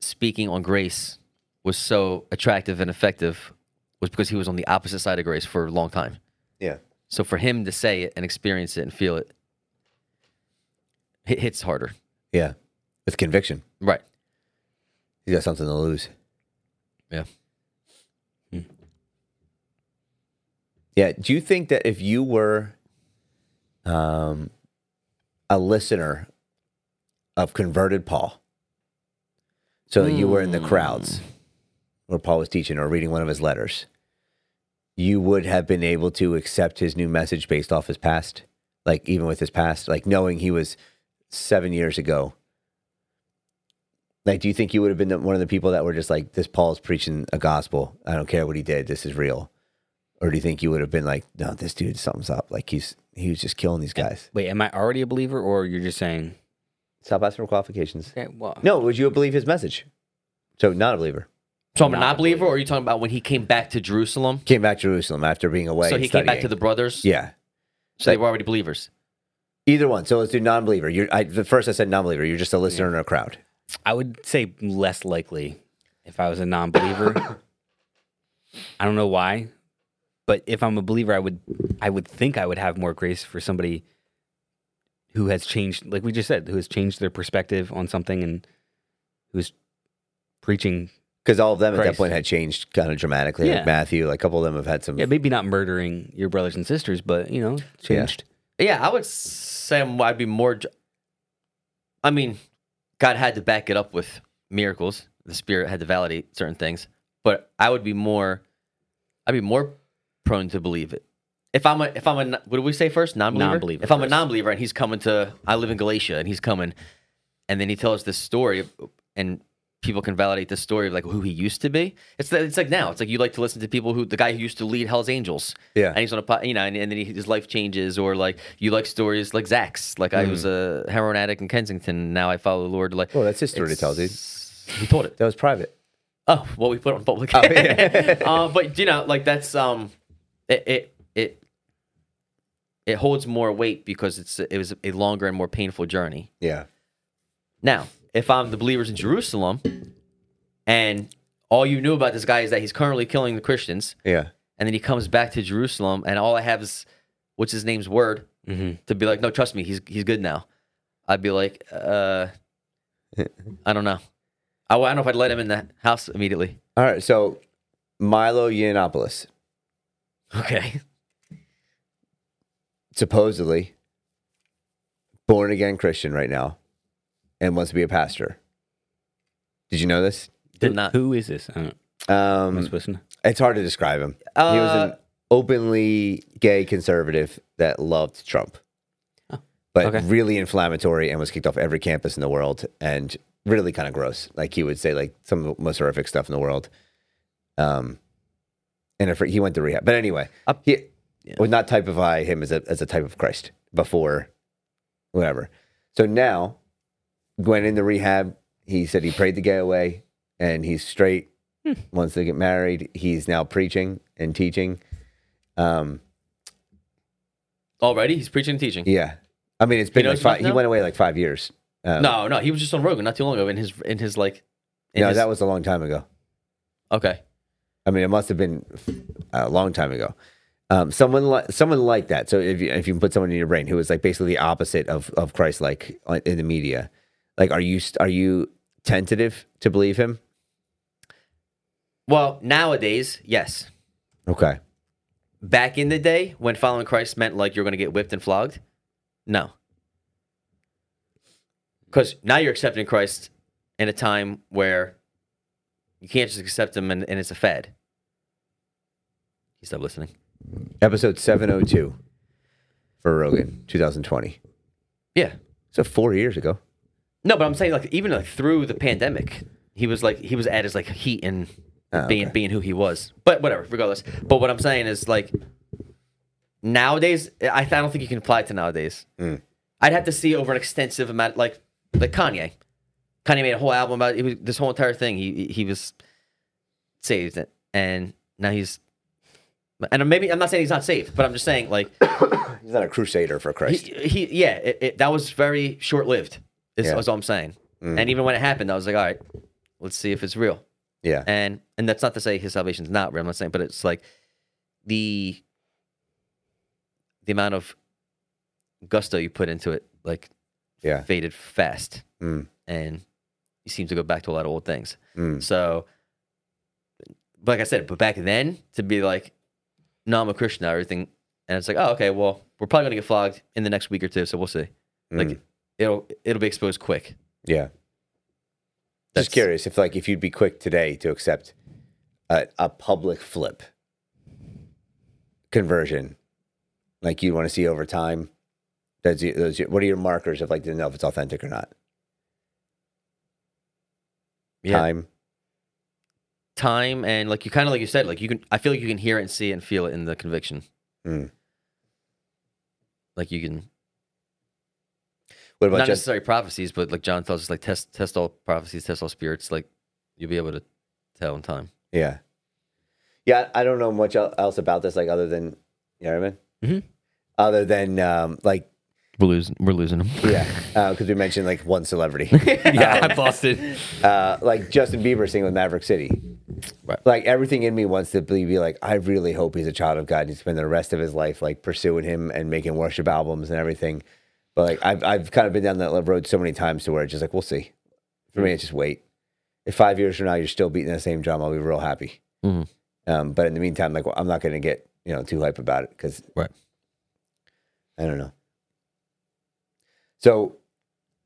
speaking on grace was so attractive and effective was because he was on the opposite side of grace for a long time. yeah, So for him to say it and experience it and feel it, it hits harder. yeah, with conviction, Right. he's got something to lose. Yeah. Yeah. Do you think that if you were um, a listener of converted Paul, so you were in the crowds where Paul was teaching or reading one of his letters, you would have been able to accept his new message based off his past? Like, even with his past, like knowing he was seven years ago. Like, do you think you would have been the, one of the people that were just like, this Paul's preaching a gospel? I don't care what he did. This is real. Or do you think you would have been like, no, this dude, something's up. Like he's he was just killing these uh, guys. Wait, am I already a believer, or you're just saying? Stop asking for qualifications. Okay, well, No, would you believe his message? So not a believer. So I'm a Not a believer, or are you talking about when he came back to Jerusalem? Came back to Jerusalem after being away. so and he came back to the brothers. yeah. So they were already believers. Either one. So let's do non-believer. You're I, the first I said non-believer. You're just a listener in a crowd. I would say less likely if I was a non-believer. I don't know why, but if I'm a believer, I would I would think I would have more grace for somebody who has changed, like we just said, who has changed their perspective on something and who's preaching. Because all of them at that point had changed kind of dramatically. Yeah. Like Matthew, like a couple of them have had some. Yeah, maybe not murdering your brothers and sisters, but you know, changed. Yeah, I would say I'm- I'd be more. I mean, God had to back it up with miracles. The Spirit had to validate certain things, but I would be more. I'd be more prone to believe it if I'm a if I'm a what do we say first non-believer? Non-believer If I'm a non-believer and he's coming to I live in Galatia and he's coming, and then he tells this story and people can validate this story of like who he used to be. It's it's like now it's like you like to listen to people who the guy who used to lead Hell's Angels. Yeah. and he's on a you know and, and then he, his life changes or like you like stories like Zach's like I was a heroin addict in Kensington now I follow the Lord like oh, that's his story to tell, dude. He told it. That was private. Oh, well, we put it on public. Oh, yeah. uh, but you know, like that's um, it it it it holds more weight because it's it was a longer and more painful journey. Yeah. Now, if I'm the believers in Jerusalem, and all you knew about this guy is that he's currently killing the Christians, Yeah. and then he comes back to Jerusalem, and all I have is what's his name's word Mhm. to be like, no, trust me, he's he's good now. I'd be like, uh, I don't know. I, I don't know if I'd let him in the house immediately. All right. So Milo Yiannopoulos, Okay. supposedly born again Christian right now and wants to be a pastor. Did you know this? Did Who- not. Who is this? I don't, am I Um, supposed to know? it's hard to describe him. he was Uh, an openly gay conservative that loved Trump, Oh, but okay. really inflammatory and was kicked off every campus in the world and really kind of gross. Like he would say like some of the most horrific stuff in the world. Um, and if he went to rehab, but anyway, Up- he yeah. would not typify him as a as a type of Christ before, whatever. So now, went into rehab. He said he prayed the gay away, and he's straight. Wants to get married. He's now preaching and teaching. Um, already he's preaching and teaching. yeah, I mean it's been like five, he went away like five years. Um, No, no, he was just on Rogan not too long ago in his in his like. In no, his, that was a long time ago. okay. I mean, it must have been a long time ago. Um, someone like someone like that. So if you if you can put someone in your brain who is like basically the opposite of of Christ, like in the media, like are you are you tentative to believe him? Well, nowadays, yes. Okay. Back in the day, when following Christ meant like you're going to get whipped and flogged, no. Because now you're accepting Christ in a time where you can't just accept him and, and it's a fad. You stop listening. Episode seven oh two for Rogan, two thousand twenty. Yeah. So four years ago. No, but I'm saying like even like through the pandemic, he was like he was at his like heat and Oh, being okay. being who he was. But whatever, regardless. But what I'm saying is like nowadays, I, I don't think you can apply it to nowadays. Mm. I'd have to see over an extensive amount, like like Kanye. Kanye made a whole album about it. was this whole entire thing. He he was saved, and now he's. And maybe I'm not saying he's not saved, but I'm just saying like He's not a crusader for he, Christ. he yeah, it, it, that was very short lived. Is, Yeah. is all I'm saying. Mm. And even when it happened, I was like, all right, let's see if it's real. yeah. And and that's not to say his salvation's not real. I'm not saying, but it's like the the amount of gusto you put into it, like Yeah. faded fast, Mm. and you seem to go back to a lot of old things. Mm. So, like I said, but back then to be like, no, I'm a Christian now, everything, and it's like, oh, okay, well, we're probably gonna get flogged in the next week or two, so we'll see. Like, Mm. it'll it'll be exposed quick. Yeah. That's- Just curious if like if you'd be quick today to accept a, a public flip conversion, like you'd want to see over time. That's those. What are your markers of like to know if it's authentic or not? Yeah. Time. time and like you kind of like you said like you can i feel like you can hear it and see it and feel it in the conviction Mm. like you can What about not just necessarily prophecies but like john tells us like test test all prophecies test all spirits like you'll be able to tell in time yeah, yeah? I don't know much else about this, like other than you know what I mean. Mhm. Other than um, like we're losing we're losing them yeah, because we mentioned like one celebrity. yeah, Um, Boston. uh, like Justin Bieber singing with Maverick City. Right. Like everything in me wants to be, be like, I really hope he's a child of God and he spend the rest of his life like pursuing him and making worship albums and everything. But like I've I've kind of been down that road so many times to where it's just like we'll see. For me, it's just wait. If five years from now you're still beating that same drum, I'll be real happy. Mhm. Um, but in the meantime, like I'm not going to get you know too hype about it because Right. I don't know. So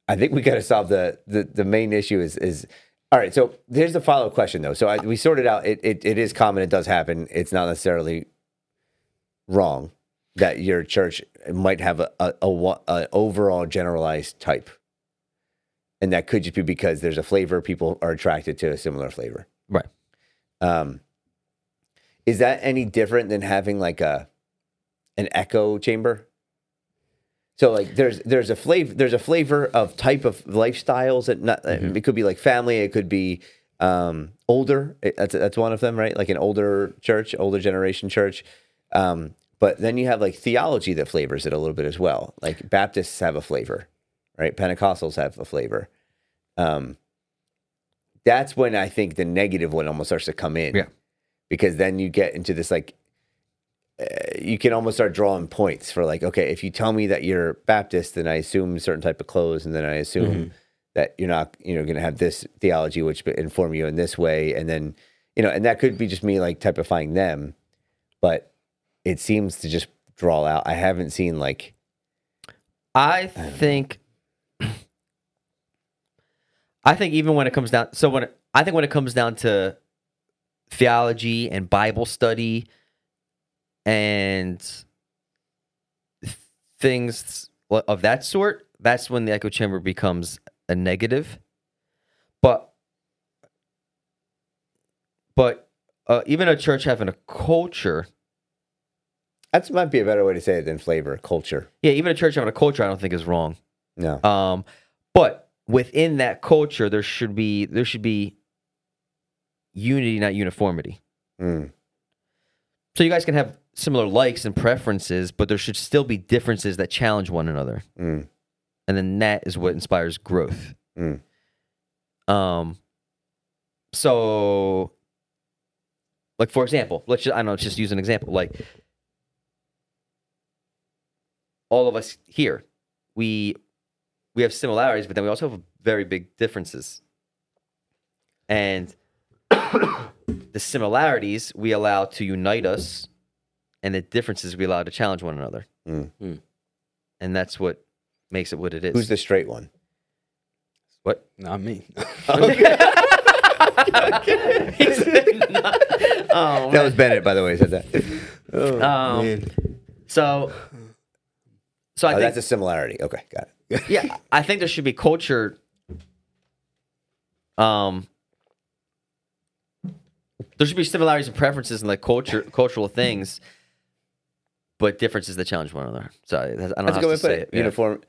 I think we got to solve the, the the main issue is is all right. So here's the follow up question though. So I, we sorted out it, it it is common. It does happen. It's not necessarily wrong. that your church might have a, a, a, a overall generalized type, and that could just be because there's a flavor people are attracted to a similar flavor. Right. Um, is that any different than having like a an echo chamber? So like there's there's a flavor there's a flavor of type of lifestyles that not it could be like family it could be um, older It- that's that's one of them right? Like an older church older generation church. Um, but then you have like theology that flavors it a little bit as well. Like Baptists have a flavor right? Pentecostals have a flavor. Um, that's when I think the negative one almost starts to come in. Yeah. because then you get into this like you can almost start drawing points for like okay if you tell me that you're baptist then i assume certain type of clothes and then i assume mm-hmm. that you're not you know going to have this theology which inform you in this way and then you know and that could be just me like typifying them but it seems to just draw out. I haven't seen like I think I think even when it comes down so when it, I think when it comes down to theology and Bible study and things of that sort, that's when the echo chamber becomes a negative. But but uh, even a church having a culture that might be a better way to say it than flavor culture yeah, even a church having a culture, I don't think is wrong. no Um, but within that culture, there should be there should be unity, not uniformity. Mm, So you guys can have similar likes and preferences, but there should still be differences that challenge one another, mm, and then that is what inspires growth. mm. Um, so, like for example, let's just I don't know, let's just use an example. Like all of us here, we we have similarities, but then we also have very big differences. And the similarities we allow to unite us, and the differences we allow to challenge one another. Mm. Mm. And that's what makes it what it is. who's the straight one what? Not me. He said not- oh, that was bennett by the way who said that oh, Um. So, so I oh, think that's a similarity okay got it yeah, I think there should be culture. Um, there should be similarities and preferences in like culture, cultural things, but differences that challenge one another. So I don't know That's a how good way to to put say it. it. yeah. Uniform,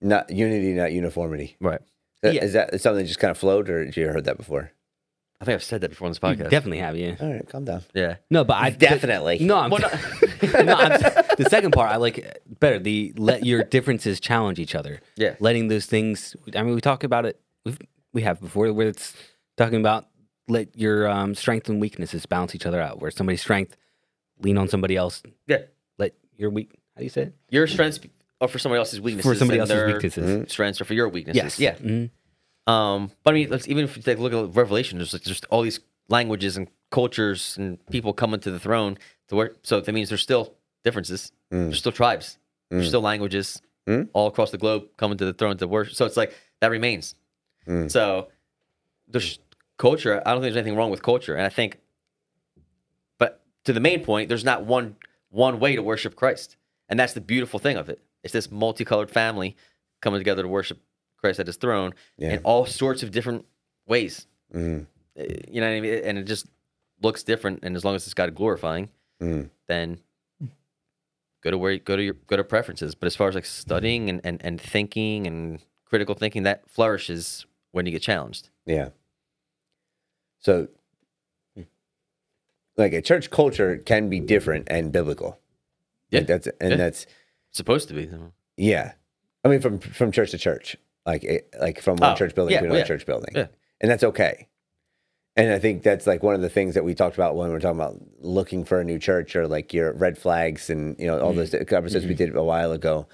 not unity, not uniformity. right? Is Yeah. Is that something that just kind of flowed, or did you heard that before? I think I've said that before on this You podcast. definitely have, yeah. All right, calm down. yeah, No, but I Definitely. No, I'm, Well, no, I'm the second part I like better. The let your differences challenge each other. Yeah. letting those things. I mean, we talk about it. We've, we have before where it's talking about let your um, strength and weaknesses balance each other out. Where somebody's strength lean on somebody else. yeah. Let your weak. How do you say it? Your strengths are for somebody else's weaknesses. For somebody else's their weaknesses. Strengths are for your weaknesses. Yes. Yeah. Mhm. Um, but I mean, let's, even if you take a look at Revelation, there's like just all these languages and cultures and people coming to the throne to work. So that means there's still differences. Mm. There's still tribes. There's Mm. still languages Mm. all across the globe coming to the throne to worship. So it's like that remains. Mm. So there's culture. I don't think there's anything wrong with culture, and I think, but to the main point, there's not one one way to worship Christ, and that's the beautiful thing of it. It's this multicolored family coming together to worship Christ at His throne Yeah. in all sorts of different ways. Mm, Uh, You know what I mean? And it just looks different. And as long as it's God glorifying, mm, then go to where go to your go to preferences. But as far as like studying and, and, and thinking and critical thinking, that flourishes when you get challenged. yeah. So, like a church culture can be different and biblical. Like, Yeah. that's and Yeah. that's It's supposed to be. yeah. I mean, from from church to church, like it, like from one Oh, church building yeah, to another yeah. church building, Yeah. and that's okay. And I think that's like one of the things that we talked about when we were talking about looking for a new church or like your red flags and you know all mm-hmm. those conversations we mm-hmm. did a while ago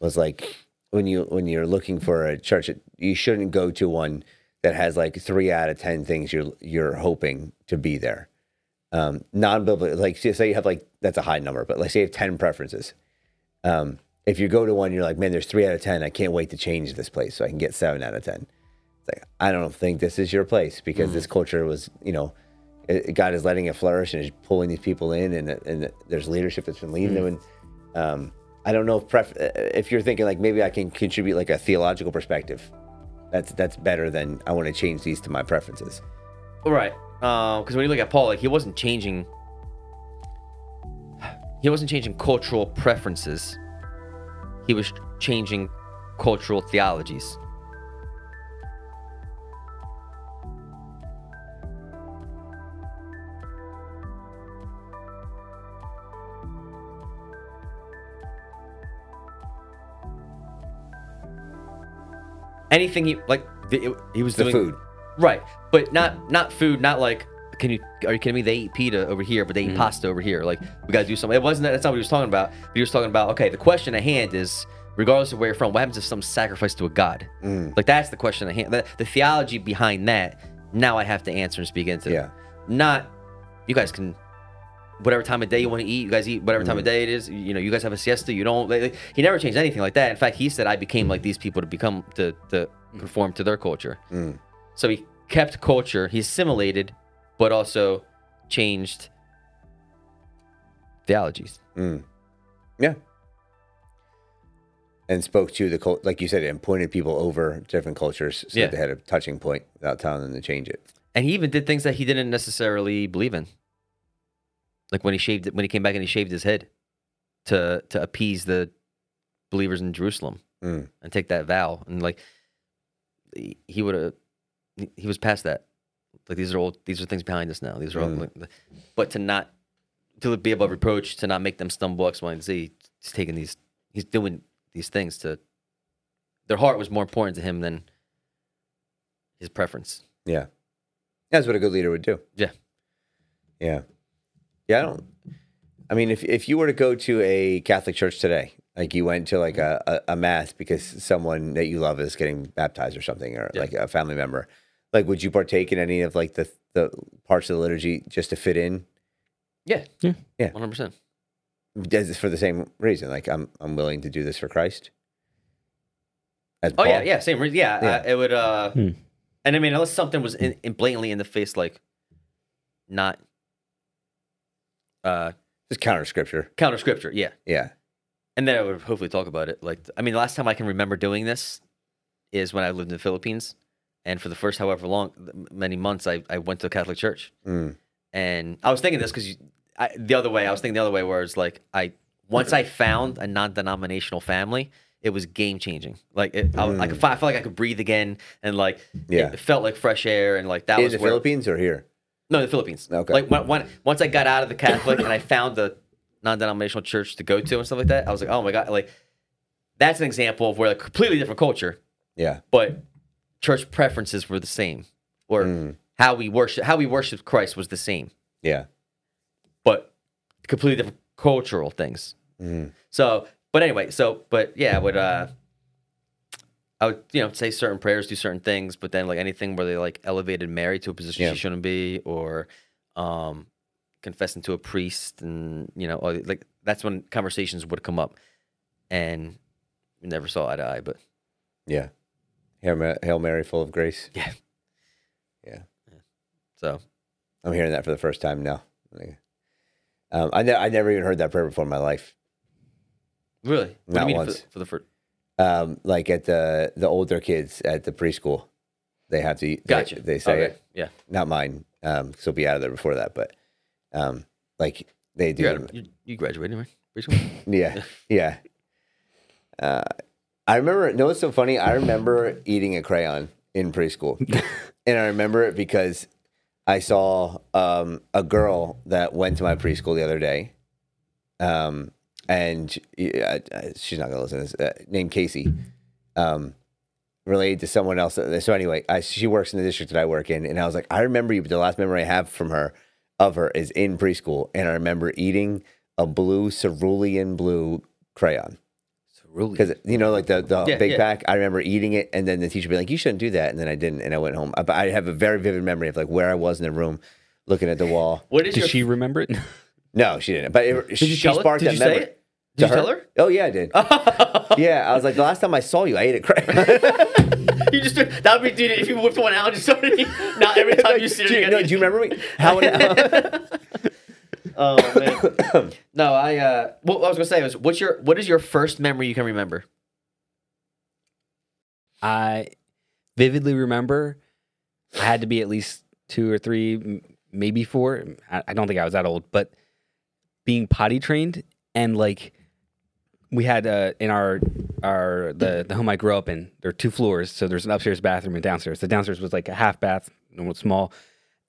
was like when you when you're looking for a church, you shouldn't go to one that has like three out of ten things you're you're hoping to be there. Um, non-biblical, like say you have like that's a high number, but like say you have ten preferences. Um, if you go to one, you're like, man, there's three out of ten. I can't wait to change this place so I can get seven out of ten. It's like I don't think this is your place because this culture was, you know, it, God is letting it flourish and is pulling these people in, and and there's leadership that's been leading them. And Um, I don't know if pref- if you're thinking like maybe I can contribute like a theological perspective. That's that's better than I want to change these to my preferences. Right. Uh, because when you look at Paul, like he wasn't changing. He wasn't changing cultural preferences. He was changing cultural theologies. Anything he like, the, it- he was The doing food. Right, but not not food. Not like can you are you kidding me? They eat pita over here, but they eat Mm-hmm. pasta over here. Like we gotta do something. It wasn't that. That's not what he was talking about. But he was talking about okay. The question at hand is regardless of where you're from, what happens if some sacrifice to a god? Mm. Like that's the question at hand. The, the theology behind that. Now I have to answer and speak into. It. Yeah. Not you guys can. Whatever time of day you want to eat, you guys eat whatever time of day it is. You know, you guys have a siesta. You don't. Like, like, he never changed anything like that. In fact, he said, "I became like these people to become to to conform to their culture." Mm. So he kept culture, he assimilated, but also changed theologies. Mm. Yeah. And spoke to the cult, like you said, and pointed people over different cultures so Yeah. that they had a touching point without telling them to change it. And he even did things that he didn't necessarily believe in. Like when he shaved when he came back and he shaved his head to to appease the believers in Jerusalem Mm. and take that vow. And like he would have he- was past that. Like these are all these are things behind us now. These are all Mm. like, but to not to be above reproach, to not make them stumble X, Y, and Z, he's taking these he's doing these things to their heart was more important to him than his preference. Yeah. That's what a good leader would do. Yeah. Yeah. Yeah. I don't, I mean, if, if you were to go to a Catholic church today, like you went to like a, a, a mass because someone that you love is getting baptized or something, or Yeah. like a family member, like would you partake in any of like the, the parts of the liturgy just to fit in? Yeah. Yeah. Yeah. One hundred percent. Does this for the same reason? Like I'm, I'm willing to do this for Christ. As Oh yeah, Paul? yeah, same. re- Yeah, Yeah. Uh, it would. uh Hmm. And I mean, unless something was in, in blatantly in the face, like not uh Just counter scripture. counter scripture. Yeah, Yeah. and then I would hopefully talk about it. Like, I mean, the last time I can remember doing this is when I lived in the Philippines, and for the first however long, many months, I I went to a Catholic church. Mm. And I was thinking this because the other way, I was thinking the other way, where it's like I once I found a non-denominational family, it was game changing. Like it, I, I could, I felt like I could breathe again, and like Yeah. it, felt like fresh air, and like that In was the where, Philippines or here? No, in the Philippines. Okay. Like when, when once I got out of the Catholic and I found the non-denominational church to go to and stuff like that, I was like, oh my god, like that's an example of where a completely different culture, Yeah. but church preferences were the same, or Mm. how we worship how we worshiped Christ was the same Yeah. but completely different cultural things. Mm. So, but anyway, so but yeah, I would uh I would you know say certain prayers, do certain things, but then like anything where they like elevated Mary to a position Yeah. she shouldn't be, or um confessing to a priest, and you know or, like that's when conversations would come up, and we never saw eye to eye. But Yeah. Hail, Ma- Hail Mary, full of grace. yeah, Yeah. so I'm hearing that for the first time now. Um, I, ne- I never even heard that prayer before in my life. really, what Not once. For, for the first? Um, like at the the older kids at the preschool, they have to. They, Gotcha. They say Okay, it. Yeah, Not mine. Um, because be out of there before that. But, um, like they do. got- you, you graduated, right? Preschool? Yeah, yeah. Uh, I remember. No, what's so funny? I remember eating a crayon in preschool, and I remember it because I saw um, a girl that went to my preschool the other day, um, and I- she's not gonna listen to this. Uh, named Casey, um, related to someone else. So anyway, I, she works in the district that I work in, and I was like, I remember you. But the last memory I have from her of her is in preschool, and I remember eating a blue cerulean blue crayon Really? because you know like the the Yeah, big yeah. pack. I remember eating it, and then the teacher be like, "You shouldn't do that," and then I didn't, and I went home. I, but I have a very vivid memory of like where I was in the room, looking at the wall. What is Did your she remember it? No, she didn't. But it, she you tell her? sparked Did that you say memory. it? Did To you tell her? Oh yeah, I did. yeah, I was like, the last time I saw you, I ate a crayon. you just that would be dude if you whipped one out and just started eating. Not every time you see it do, you, again. no, do you remember me? How? Oh man. no, I. Uh, what I was gonna say was, what's your what is your first memory you can remember? I vividly remember I had to be at least two or three, maybe four. I, I don't think I was that old, but being potty trained and like we had uh, in our our the the home I grew up in. There are two floors, so there's an upstairs bathroom and downstairs. The downstairs was like a half bath, normal small,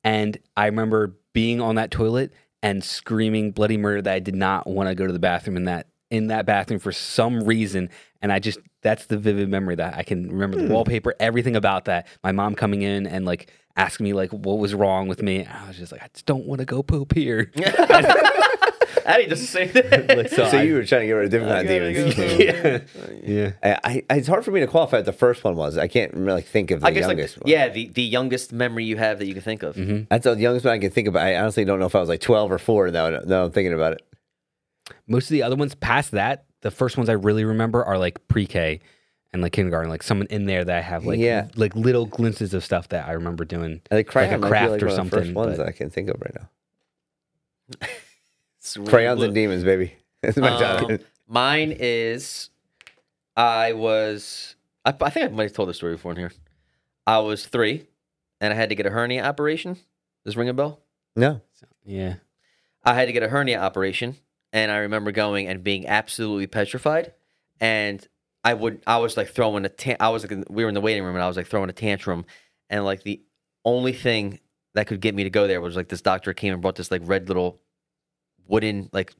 and I remember being on that toilet and screaming bloody murder that I did not want to go to the bathroom in that in that bathroom for some reason. And I just that's the vivid memory that I can remember the hmm. wallpaper, everything about that. My mom coming in and like asking me like what was wrong with me. I was just like, I just don't want to go poop here. Addy does the same thing. Like, So, I- you were trying to get rid of different kind of demons. go. Oh, yeah. I, I, it's hard for me to qualify what the first one was. I can't really think of the I guess like youngest one. yeah, the, the youngest memory you have that you can think of. Mm-hmm. That's the youngest one I can think about. I honestly don't know if I was like 12 or 4 now. Now I'm thinking about it. Most of the other ones past that, the first ones I really remember are like pre-K and like kindergarten, like someone in there that I have like Yeah. like little glimpses of stuff that I remember doing. Like crayon a craft like or one of the something, First ones but- that I can think of right now. Sweet. Crayons and demons, baby. That's my Um, childhood. mine is, I was, I, I think I might have told this story before in here. I was three, and I had to get a hernia operation. Does it ring a bell? No. Yeah. I had to get a hernia operation, and I remember going and being absolutely petrified. And I would, I was like throwing a, tan- I was like, in- we were in the waiting room, and I was like throwing a tantrum, and like the only thing that could get me to go there was like this doctor came and brought this like red little wooden like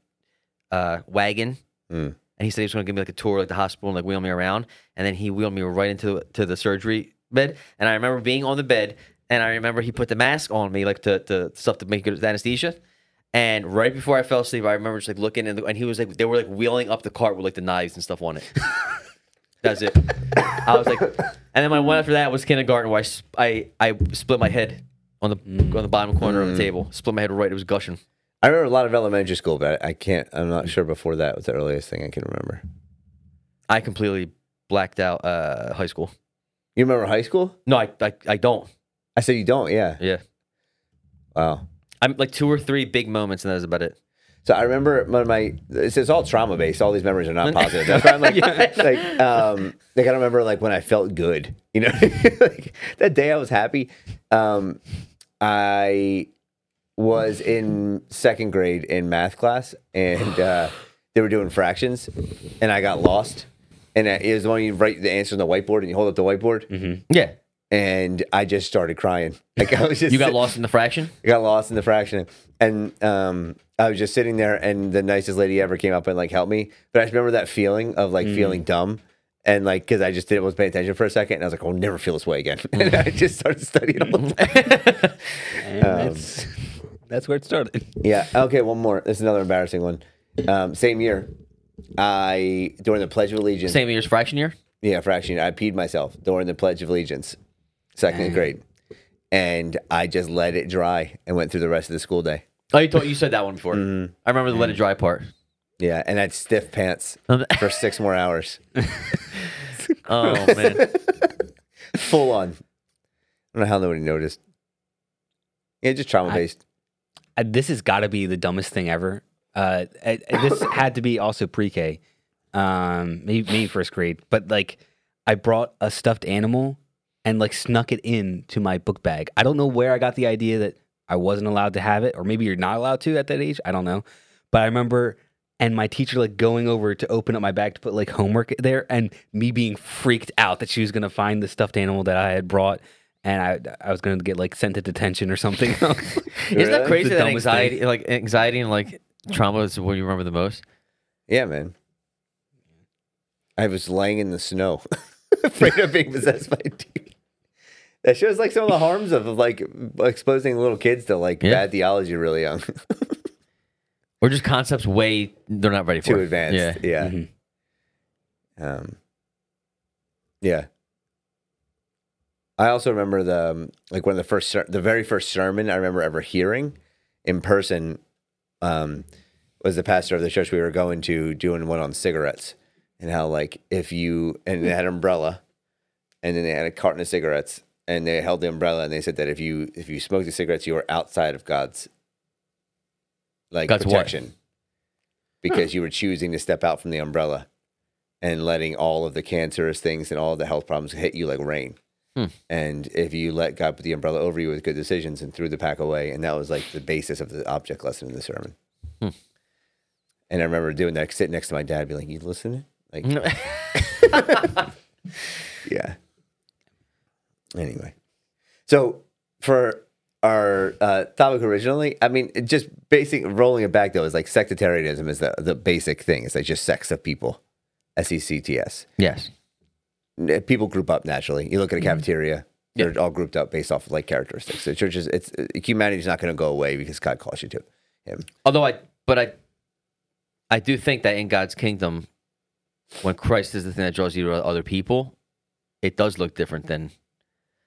uh wagon, Mm. and he said he was going to give me like a tour like the hospital and like wheel me around, and then he wheeled me right into to the surgery bed, and I remember being on the bed, and I remember he put the mask on me like to, to stuff to make good anesthesia. And right before I fell asleep, I remember just like looking and, and he was like, they were like wheeling up the cart with like the knives and stuff on it. That's it. I was like, and then my one after that was kindergarten where I, I, I split my head on the on the bottom corner of the table. Split my head right. It was gushing. I remember a lot of elementary school, but I can't, I'm not sure before that was the earliest thing I can remember. I completely blacked out uh, high school. You remember high school? No, I, I I don't. I said you don't, yeah. Yeah, Wow. I'm like two or three big moments, and that was about it. So I remember my. It's, it's all trauma based. All these memories are not positive. That's why I'm like, like, um, like I don't remember like when I felt good. You know, like that day I was happy. Um, I was in second grade in math class, and uh, they were doing fractions, and I got lost. And it was when you write the answer on the whiteboard, and you hold up the whiteboard, Yeah, and I just started crying. Like I was just you got lost in the fraction. I got lost in the fraction, and um, I was just sitting there, and the nicest lady ever came up and like helped me. But I just remember that feeling of like feeling dumb, and like because I just didn't was paying attention for a second, and I was like, I'll never feel this way again, and I just started studying. All the time. And that's where it started. yeah. Okay. One more. This is another embarrassing one. Um, same year, I during the Pledge of Allegiance. Same year's fraction year. Yeah, fraction. Year. I peed myself during the Pledge of Allegiance, second grade, and I just let it dry and went through the rest of the school day. Oh, you told you said that one before. Mm-hmm. I remember the let it mm-hmm. dry part. Yeah, and I had stiff pants um, for six more hours. Oh man, Full on. I don't know how nobody noticed. Yeah, just trauma based. This has got to be the dumbest thing ever. Uh, uh, this had to be also pre-K, um, maybe, maybe first grade. But like, I brought a stuffed animal and like snuck it in to my book bag. I don't know where I got the idea that I wasn't allowed to have it, or maybe you're not allowed to at that age. I don't know. But I remember, and my teacher like going over to open up my bag to put like homework there, and me being freaked out that she was gonna find the stuffed animal that I had brought. And I, I was gonna get like sent to detention or something. isn't that Really? crazy? The That dumbest thing. anxiety, like anxiety and like trauma, is what you remember the most. Yeah, man. I was laying in the snow, afraid of being possessed by a demon. That shows like some of the harms of, of like exposing little kids to like Yeah. bad theology really young, Or just concepts way they're not ready for. too advanced. Yeah. Yeah. Mhm. Um, yeah. I also remember the um, like one of the first ser- the very first sermon I remember ever hearing in person um, was the pastor of the church we were going to doing one on cigarettes and how like if you and they had an umbrella and then they had a carton of cigarettes and they held the umbrella and they said that if you if you smoked the cigarettes you were outside of God's like God's what? protection because you were choosing to step out from the umbrella and letting all of the cancerous things and all of the health problems hit you like rain. Hmm. And if you let God put the umbrella over you with good decisions and threw the pack away, and that was like the basis of the object lesson in the sermon. Hmm. And I remember doing that, sitting next to my dad, be like, "You listening?" Like, yeah. Anyway, so for our uh, topic originally, I mean, it just basic rolling it back though is like sectarianism is the the basic thing. It's like just sects of people, S E C T S. yes. N- People group up naturally. You look at a cafeteria; they're all grouped up based off of like characteristics. So churches, it's humanity's not going to go away because God calls you to Him. Although I, but I, I do think that in God's kingdom, when Christ is the thing that draws you to other people, it does look different than.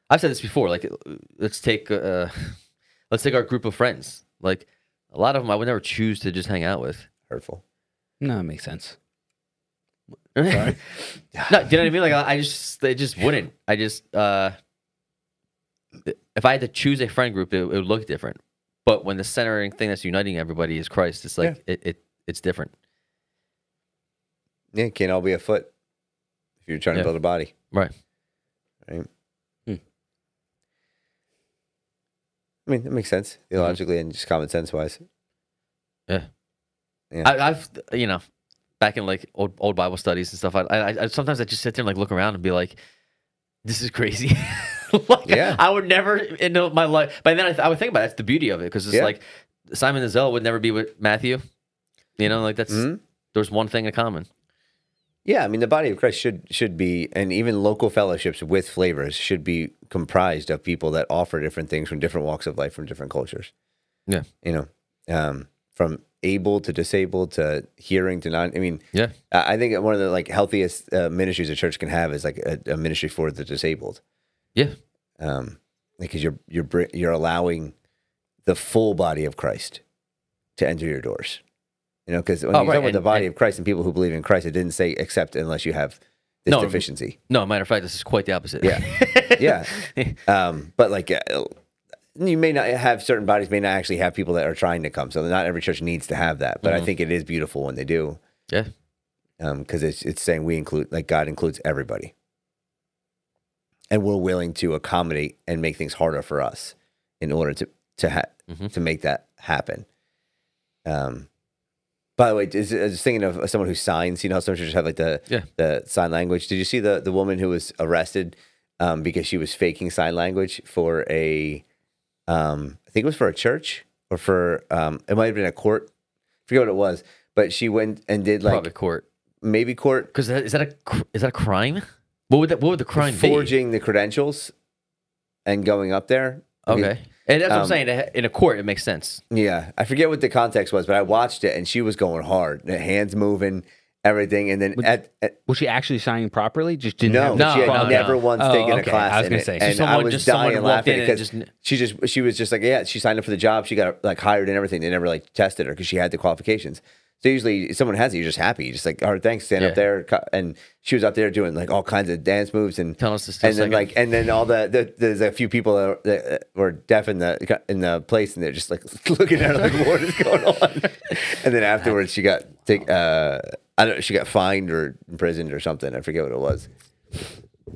I've said this before. Like, let's take, uh, let's take our group of friends. Like, a lot of them I would never choose to just hang out with. Hurtful. No, it makes sense. no, do you know what I mean? Like, I just, it just wouldn't. I just, uh, if I had to choose a friend group, it, it would look different. But when the centering thing that's uniting everybody is Christ, it's like it, it, it's different. Yeah, it can't all be a foot if you're trying Yeah. to build a body. Right. Right. Hmm. I mean, that makes sense theologically and just common sense wise. Yeah. Yeah. I, I've you know, back in like old old Bible studies and stuff. I, I, I sometimes I just sit there and like look around and be like, "This is crazy." like, Yeah. I would never in my life. But then I, th- I would think about it. that's the beauty of it because it's Yeah. like Simon the Zealot would never be with Matthew. You know, like that's Mhm. there's one thing in common. Yeah, I mean, the body of Christ should should be, and even local fellowships with flavors should be comprised of people that offer different things from different walks of life, from different cultures. Yeah. you know, um, from able to disabled to hearing to non. I mean, Yeah. I think one of the like healthiest uh, ministries a church can have is like a, a ministry for the disabled. Yeah. um, because you're you're you're allowing the full body of Christ to enter your doors. You know, because when Oh, you right, talk about the body and- of Christ and people who believe in Christ, it didn't say except unless you have this No, deficiency. No, matter of fact, this is quite the opposite. Yeah. Yeah, um, but like. Uh, you may not have certain bodies may not actually have people that are trying to come, so not every church needs to have that. But I Mhm. think it is beautiful when they do, yeah. because it's it's saying we include like God includes everybody, and we're willing to accommodate and make things harder for us in order to to ha- Mhm. to make that happen. Um, by the way, is, I was thinking of someone who signs. You know, how some churches have like the Yeah. the sign language. Did you see the the woman who was arrested um, because she was faking sign language for a, um, I think it was for a church or for um, it might have been a court. I forget what it was, but she went and did like Probably court. maybe court Because is that a cr- is that a crime? What would that what would the crime be? forging the credentials and going up there. I mean, Okay, and that's what I'm um, saying. In a court, it makes sense. Yeah, I forget what the context was, but I watched it and she was going hard, the hands moving, everything, and then Would- at, at Was she actually signing properly? Just didn't no, have No, she had no, never no. once Oh, taken okay. a class. I was gonna it, say, so and I someone was just- dying laughing because just- she just she was just like, yeah, she signed up for the job. She got like hired and everything. They never like tested her because she had the qualifications. So usually, if someone has it, you're just happy. You're just like, all right, thanks, stand Yeah. up there. And she was up there doing like all kinds of dance moves and Tell us to and then second. like and then all the, the there's a few people that, that were deaf in the in the place and they're just like looking at her like what is going on and then afterwards she got take uh I don't know she got fined or imprisoned or something I forget what it was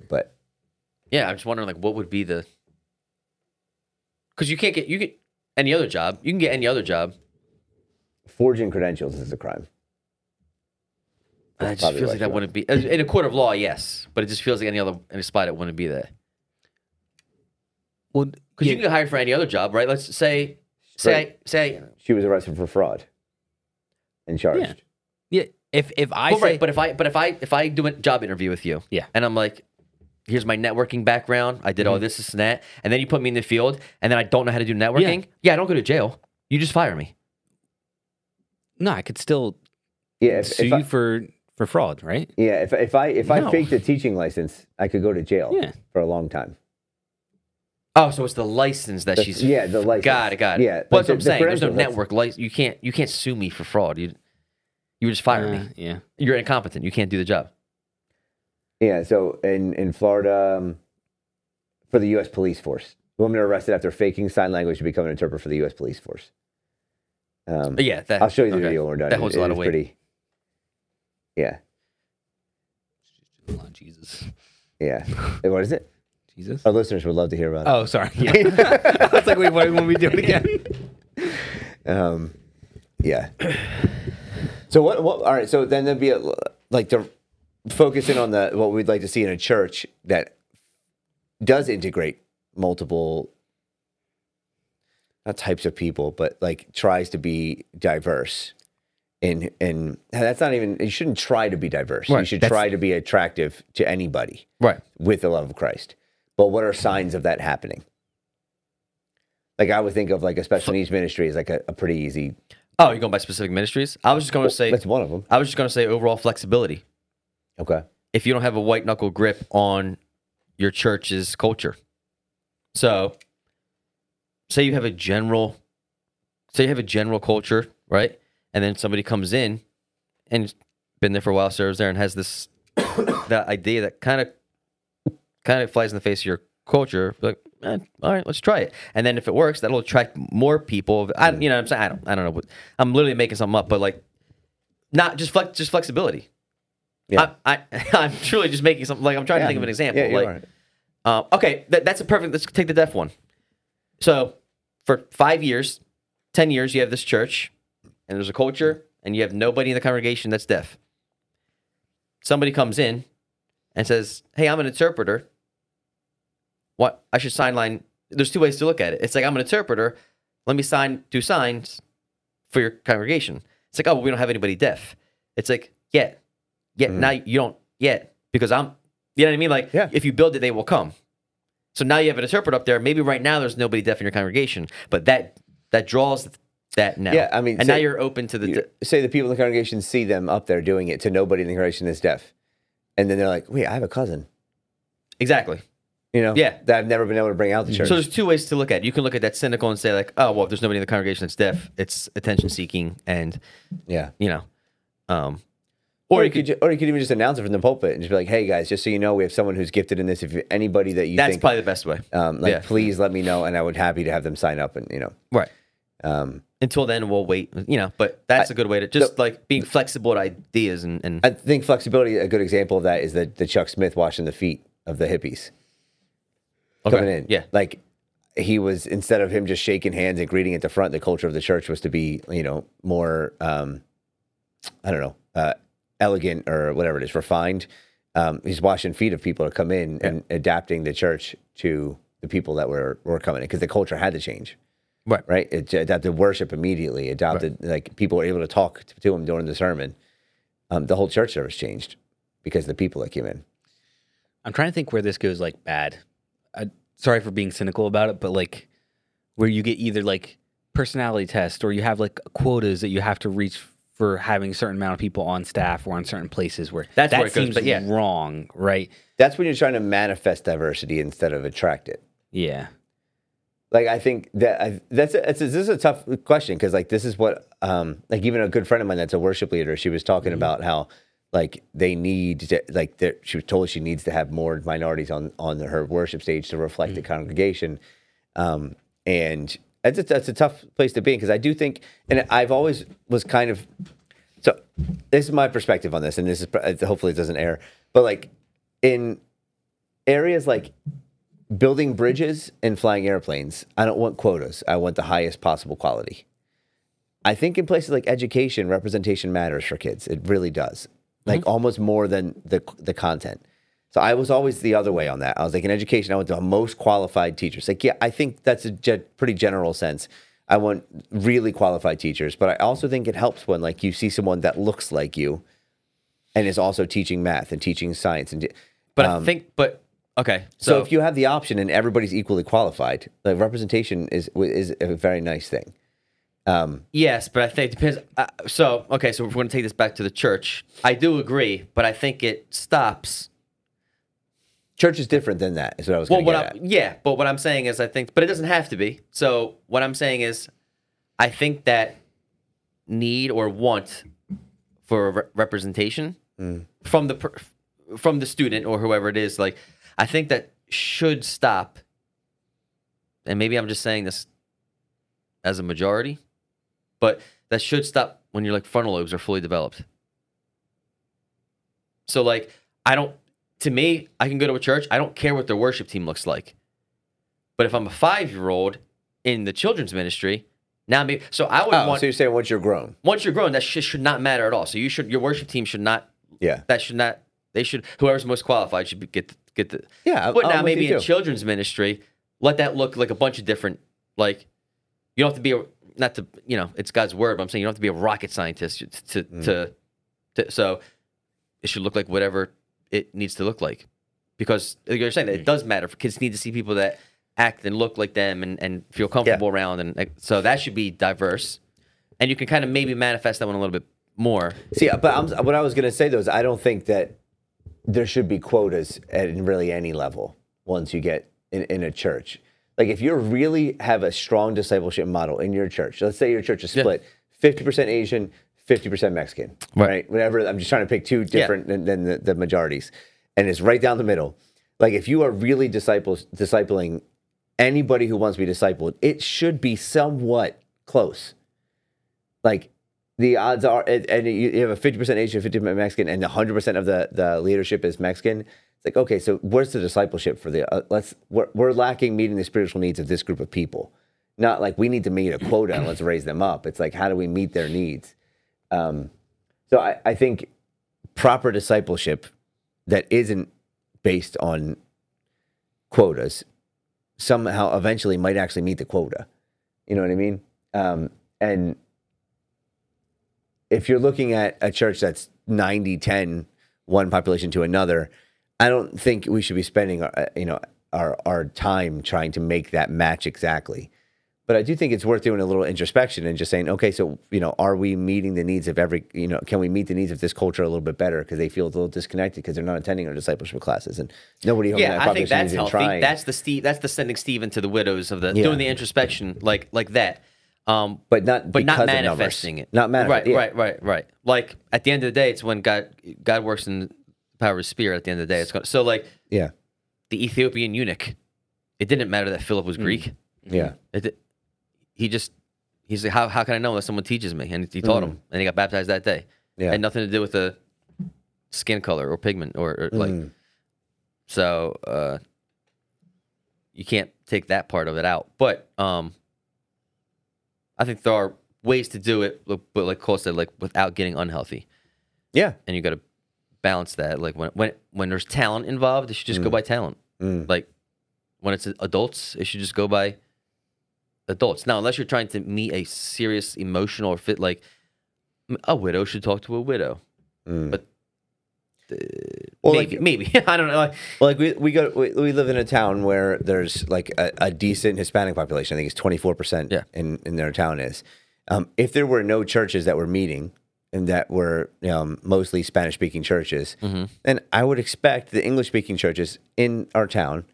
but Yeah, I'm just wondering like what would be the because you can't get you get any other job. You can get any other job. Forging credentials is a crime And That's it just feels like that you wouldn't be in a court of law. Yes, but it just feels like any other any spot it wouldn't be there. Well, Because you can get hired for any other job, right? Let's say say say she was arrested for fraud and charged yeah. If if I well, say right, but if I but if I if I do a job interview with you, Yeah. and I'm like, here's my networking background. I did all mm-hmm. this, this, and that, and then you put me in the field, and then I don't know how to do networking. Yeah, I don't go to jail. You just fire me. No, I could still yeah if, sue if you for for fraud, right? yeah if, if I if I faked a teaching license I could go to jail Yeah. for a long time Oh, so it's the license that The- she's yeah the license Got it, got it. yeah Well, but that's what I'm the- the saying. There's no network license. You can't you can't sue me for fraud. You you just fire Uh, me. Yeah. You're incompetent. You can't do the job. Yeah, so in in Florida, um, for the U.S. police force, women are arrested after faking sign language to become an interpreter for the U.S. police force. Um, yeah, that, I'll show you the okay. video when we're done. That holds It- a lot of weight. Pretty, yeah, Oh, Jesus. yeah. What is it? Jesus. Our listeners would love to hear about it. Oh, sorry. Yeah. I was like, wait, why when we do it again? Um, yeah. So what? What? All right. So then there'd be a, like to focus in on the what we'd like to see in a church that does integrate multiple not types of people, but like tries to be diverse. And and that's not even you shouldn't try to be diverse. You should that's- try to be attractive to anybody Right. with the love of Christ. But what are signs of that happening? Like I would think of like a special needs ministry as like a, a pretty easy. Oh, you're going by specific ministries? I was just going to say. That's one of them. I was just going to say overall flexibility. Okay. If you don't have a white knuckle grip on your church's culture, so say you have a general, say you have a general culture, right? And then somebody comes in and been there for a while, serves there, and has this that idea that kind of kind of flies in the face of your culture. Like, eh, all right, let's try it. And then if it works, that'll attract more people. I, you know, what I'm saying I don't, I don't know. What, I'm literally making something up, but like, not just flex, just flexibility. Yeah. I, I, I'm truly just making something. Like I'm trying to think of an example. Yeah, like, right. uh, okay, that, that's a perfect. Let's take the deaf one. So, for five years, ten years, you have this church, and there's a culture, and you have nobody in the congregation that's deaf. Somebody comes in and says, "Hey, I'm an interpreter. What I should sign line?" There's two ways to look at it. It's like I'm an interpreter. Let me sign do signs for your congregation. It's like, oh, well, we don't have anybody deaf. It's like, yeah, yeah. Mm. Now you don't yet because I'm. You know what I mean? Like, Yeah. if you build it, they will come. So now you have an interpreter up there. Maybe right now there's nobody deaf in your congregation, but that that draws that now. Yeah, I mean, and say- now you're open to the. You- say the people in the congregation see them up there doing it to nobody in the congregation that's deaf, and then they're like, "Wait, I have a cousin." exactly. You know, Yeah. that I've never been able to bring out the church. So there's two ways to look at it. You can look at that cynical and say like, oh well, if there's nobody in the congregation that's deaf, it's attention seeking, and yeah, you know, um, or you could, ju- or you could even just announce it from the pulpit and just be like, "Hey guys, just so you know, we have someone who's gifted in this. If you- anybody that you that's think, probably the best way. um, like, yeah. please let me know, and I would happy to have them sign up, and you know, Right. um, Until then, we'll wait. You know, but that's a good way to just like being flexible to ideas and and I think flexibility. A good example of that is the the Chuck Smith washing the feet of the hippies. Okay. coming in. Yeah. Like he was instead of him just shaking hands and greeting at the front, the culture of the church was to be, you know, more um I don't know, uh elegant or whatever it is, refined. Um he's washing feet of people to come in and adapting the church to the people that were were coming in because the culture had to change. Right. Right? It adapted worship immediately, adopted like people were able to talk to him during the sermon. Um the whole church service changed because the people that came in. I'm trying to think where this goes like bad. I, sorry for being cynical about it, but like where you get either like personality test or you have like quotas that you have to reach for having a certain amount of people on staff or on certain places where That's that where it goes, seems but yeah. wrong, right? That's when you're trying to manifest diversity instead of attract it. Yeah. Like I think that I, that's a, it's a, this is a tough question because like this is what um like even a good friend of mine that's a worship leader she was talking about how like they need to like she was told she needs to have more minorities on on her worship stage to reflect the congregation um and that's a, that's a tough place to be because I do think and I've always was kind of so this is my perspective on this and this is uh, hopefully it doesn't air but like in areas like building bridges and flying airplanes, I don't want quotas. I want the highest possible quality. I think in places like education, representation matters for kids. It really does. Like mm-hmm. almost more than the the content. So I was always the other way on that. I was like in education, I want the most qualified teachers. Like yeah, I think that's a ge- pretty general sense. I want really qualified teachers, but I also think it helps when like you see someone that looks like you and is also teaching math and teaching science and but I think but okay. so, So, if you have the option and everybody's equally qualified, like representation is is a very nice thing. Um, Yes, but I think it depends. Uh, so, okay, so if we're going to take this back to the church, I do agree, but I think it stops. Church is different than that. Is what I was Well, what get I, at. yeah, but what I'm saying is, I think, but it doesn't have to be. So, what I'm saying is, I think that need or want for re- representation Mm. from the per- from the student or whoever it is, like, I think that should stop. And maybe I'm just saying this as a majority, but that should stop when your like frontal lobes are fully developed. So like I don't to me, I can go to a church, I don't care what their worship team looks like. But if I'm a five year old in the children's ministry, now maybe so I would Oh, want so you're saying once you're grown? once you're grown, that shit should not matter at all. So you should your worship team should not Yeah. that should not they should whoever's most qualified should be, get the, get the Yeah. but I'm now maybe in children's ministry, let that look like a bunch of different like you don't have to be a not to you know it's God's word, but I'm saying you don't have to be a rocket scientist to to, Mm. to, to so it should look like whatever it needs to look like because like you're saying that Mm. it does matter kids need to see people that act and look like them and, and feel comfortable around and like, so that should be diverse and you can kind of maybe manifest that one a little bit more See, but I'm, what I was going to say though is I don't think that there should be quotas at really any level once you get in, in a church. Like if you really have a strong discipleship model in your church, let's say your church is Yeah. split 50% Asian, 50% Mexican, Right. right? Whatever. I'm just trying to pick two different than, than the, the majorities. And it's right down the middle. Like if you are really disciples, discipling anybody who wants to be discipled, it should be somewhat close like the odds are, and you have a fifty percent Asian, fifty percent Mexican, and hundred percent of the the leadership is Mexican. It's like okay, so where's the discipleship for the? Uh, let's we're, we're lacking meeting the spiritual needs of this group of people. Not like we need to meet a quota and let's raise them up. It's like how do we meet their needs? Um, so I, I think proper discipleship that isn't based on quotas somehow eventually might actually meet the quota. You know what I mean? Um, and if you're looking at a church that's 90 10 one population to another i don't think we should be spending uh, you know our our time trying to make that match exactly but i do think it's worth doing a little introspection and just saying okay so you know are we meeting the needs of every you know can we meet the needs of this culture a little bit better because they feel a little disconnected because they're not attending our discipleship classes and nobody yeah, that I think that's healthy. trying. That's the Steve. That's the sending Steve into the widows of the Yeah. doing the introspection like like that. Um, but not but not because of numbers. manifesting it. not manifesting Right, right, right, right. Like at the end of the day, it's when God God works in the power of Spirit. At the end of the day, it's going. So like yeah the Ethiopian eunuch, it didn't matter that Philip was Greek. yeah It, he just he's like, how how can I know unless someone teaches me? And he taught him, and he got baptized that day. Yeah. had nothing to do with the skin color or pigment or, or like. Mm. So uh, you can't take that part of it out. But um, I think there are ways to do it, but like Cole said, like without getting unhealthy, yeah and you got to balance that. Like when when when there's talent involved, it should just go by talent. Mm. Like when it's adults, it should just go by adults. Now, unless you're trying to meet a serious emotional or fit, like a widow should talk to a widow. Mm. But uh, Well, maybe, like- maybe I don't know. Like, Well, like we we go we, we live in a town where there's like a, a decent Hispanic population. I think it's twenty four percent in in their town is. Um, if there were no churches that were meeting and that were um, mostly Spanish speaking churches, Mm-hmm. then I would expect the English speaking churches in our town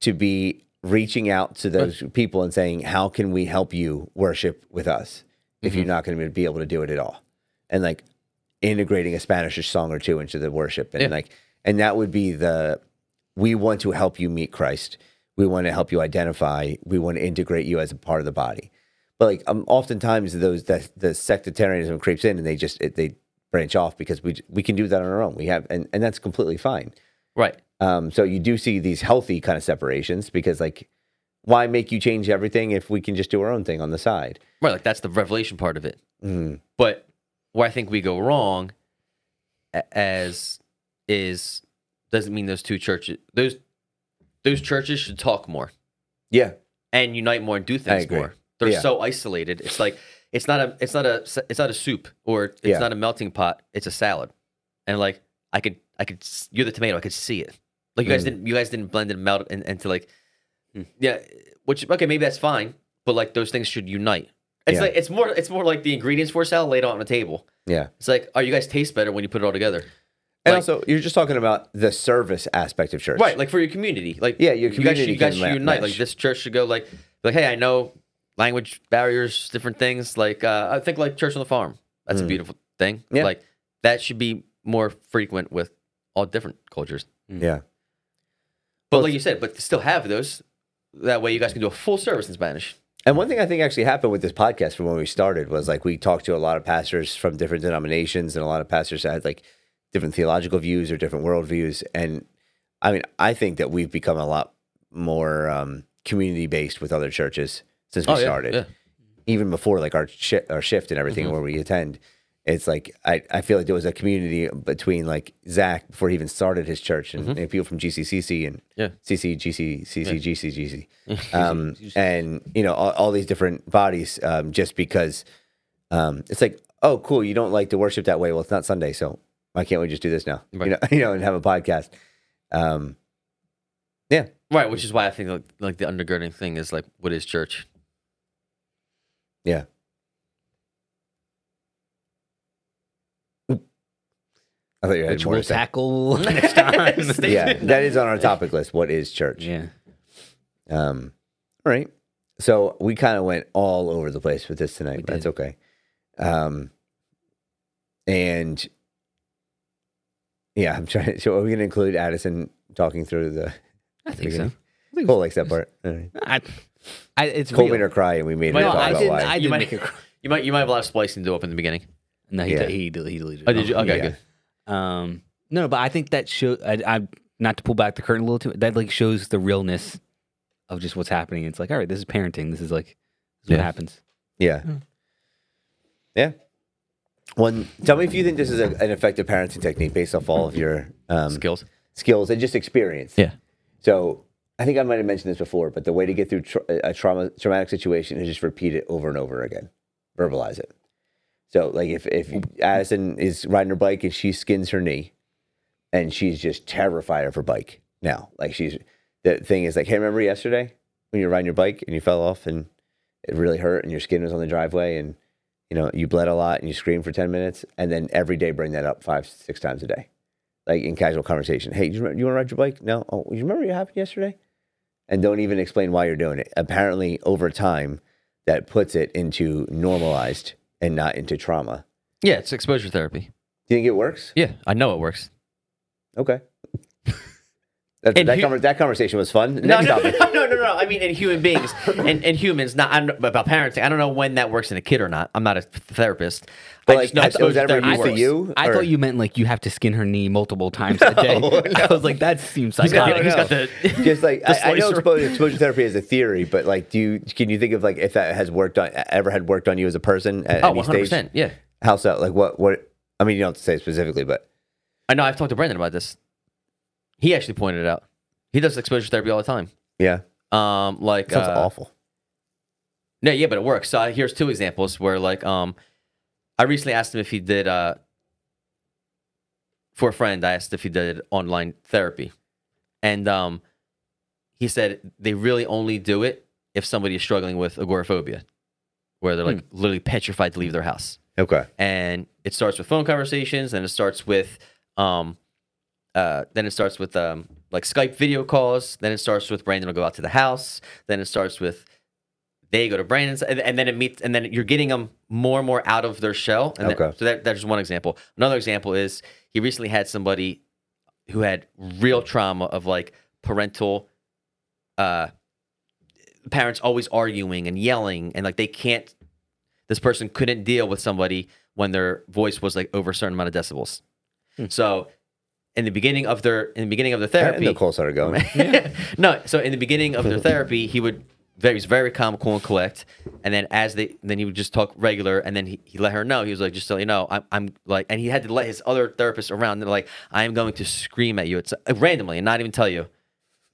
to be reaching out to those people and saying, "How can we help you worship with us if Mm-hmm. you're not going to be able to do it at all?" And like integrating a Spanish song or two into the worship, and Yeah. like, and that would be the we want to help you meet Christ. We want to help you identify. We want to integrate you as a part of the body. But like, um, oftentimes those that the sectarianism creeps in and they just it, they branch off because we we can do that on our own. We have and and that's completely fine. Right. Um, so you do see these healthy kind of separations because like, why make you change everything if we can just do our own thing on the side? Right, like that's the revelation part of it. Mm. But where I think we go wrong as is doesn't mean those two churches those those churches should talk more Yeah, and unite more and do things more. They're Yeah. so isolated. It's like it's not a it's not a it's not a soup or it's Yeah. not a melting pot. It's a salad. And like I could I could you're the tomato. I could see it. Like you guys Mm. didn't you guys didn't blend and melt in, into like yeah, which okay maybe that's fine, but like those things should unite. It's Yeah. like it's more it's more like the ingredients for a salad laid out on a table. yeah. It's like, oh, you guys taste better when you put it all together. And Like- also, you're just talking about the service aspect of church, Right, like for your community. Like Yeah, your you guys, should, community you guys should unite. mesh. Like this church should go like like, hey, I know language barriers, different things. Like uh, I think like church on the farm. That's a Mm. beautiful thing. Yeah. Like that should be more frequent with all different cultures. Yeah, But Well, like you said, but still have those. That way you guys can do a full service in Spanish. And one thing I think actually happened with this podcast from when we started was like we talked to a lot of pastors from different denominations, and a lot of pastors had like different theological views or different worldviews. And I mean, I think that we've become a lot more um, community based with other churches since we Oh, yeah, started. yeah. Even before like our shi our shift and everything Mhm. where we attend, it's like I, I feel like there was a community between like Zach before he even started his church and, Mhm. and people from GCCC and Yeah. CC GC CC GC GC um, and you know all, all these different bodies um, just because um, it's like oh cool you don't like to worship that way well it's not Sunday so why can't we just do this now Right. you know you know and have a podcast um, yeah Right, which is why I think like, like the undergirding thing is like, what is church? yeah I thought you had Which more we'll tackle next time. Yeah that is on our topic list what is church yeah. Um, all right. So we kind of went all over the place with this tonight. But That's okay. Um, and yeah, I'm trying. To so are we going to include Addison talking through the? I think so. beginning? I think Cole likes that part. All right. I, I, it's Cole real. made her cry, and we made her Well, talk I about didn't- why. I you didn't might, make her cry. you might you might have a lot of splicing to do up in the beginning. No, he, Yeah. he, he deleted. Oh, it. did you? Okay, Yeah. good. Um, no, no, but I think that show. I, I not to pull back the curtain a little too. That like shows the realness of just what's happening. It's like, all right, this is parenting. This is like this is Yeah. what happens. yeah. Yeah. One. Tell me if you think this is a, an effective parenting technique based off all of your um, Skills. skills and just experience. Yeah. So I think I might have mentioned this before, but the way to get through tra- a trauma traumatic situation is just repeat it over and over again, verbalize it. So like if if mm. Addison is riding her bike and she skins her knee, and she's just terrified of her bike now, like she's the thing is like, hey, remember yesterday when you were riding your bike and you fell off and it really hurt and your skin was on the driveway and you know you bled a lot and you screamed for ten minutes and then every day bring that up five six times a day like in casual conversation. Hey, you, remember, you want to ride your bike? No. Oh, you remember what happened yesterday? And don't even explain why you're doing it. Apparently, over time, that puts it into normalized and not into trauma. Yeah, it's exposure therapy. Do you think it works? Yeah, I know it works. Okay. That, that, hu- conver- that conversation was fun. No, Next no, topic. no, no, no, no. I mean, in human beings, and, and humans. Not I don't, about parenting. I don't know when that works in a kid or not. I'm not a therapist. But, I like, just know has- was that ever therapy used to you? I Or- thought you meant like you have to skin her knee multiple times a day. No, I was like, that seems He's got, psychotic. he's no. got the Just like the I, I know exposure, exposure therapy is a theory, but like, do you can you think of like if that has worked on ever had worked on you as a person at Oh, any 100 stage? percent. Yeah, How so? Like what? What? I mean, you don't have to say specifically, but I know. I've talked to Brendan about this. He actually pointed it out. He does exposure therapy all the time. yeah, Um, like sounds uh, awful. No, yeah, but it works. So here's two examples where, like, um, I recently asked him if he did uh, for a friend. I asked if he did online therapy, and um, he said they really only do it if somebody is struggling with agoraphobia, where they're like literally petrified to leave their house. Okay. And it starts with phone conversations, and it starts with, um, uh, then it starts with um, like Skype video calls. Then it starts with Brandon will go out to the house. Then it starts with they go to Brandon's, and, and then it meets, and then you're getting them more and more out of their shell. And that- Okay. so that, that's just one example. Another example is he recently had somebody who had real trauma of like parental, uh, parents always arguing and yelling, and like they can't. This person couldn't deal with somebody when their voice was like over a certain amount of decibels. So, in the beginning of their in the beginning of the And therapy, Nicole started going. no. So in the beginning of their therapy, he would very, was very calm, cool, and collect. And then as they, then he would just talk regular. And then he, he let her know. He was like, just so you know, I'm, I'm like, and he had to let his other therapist around. They're like, I am going to scream at you. It's uh, randomly and not even tell you.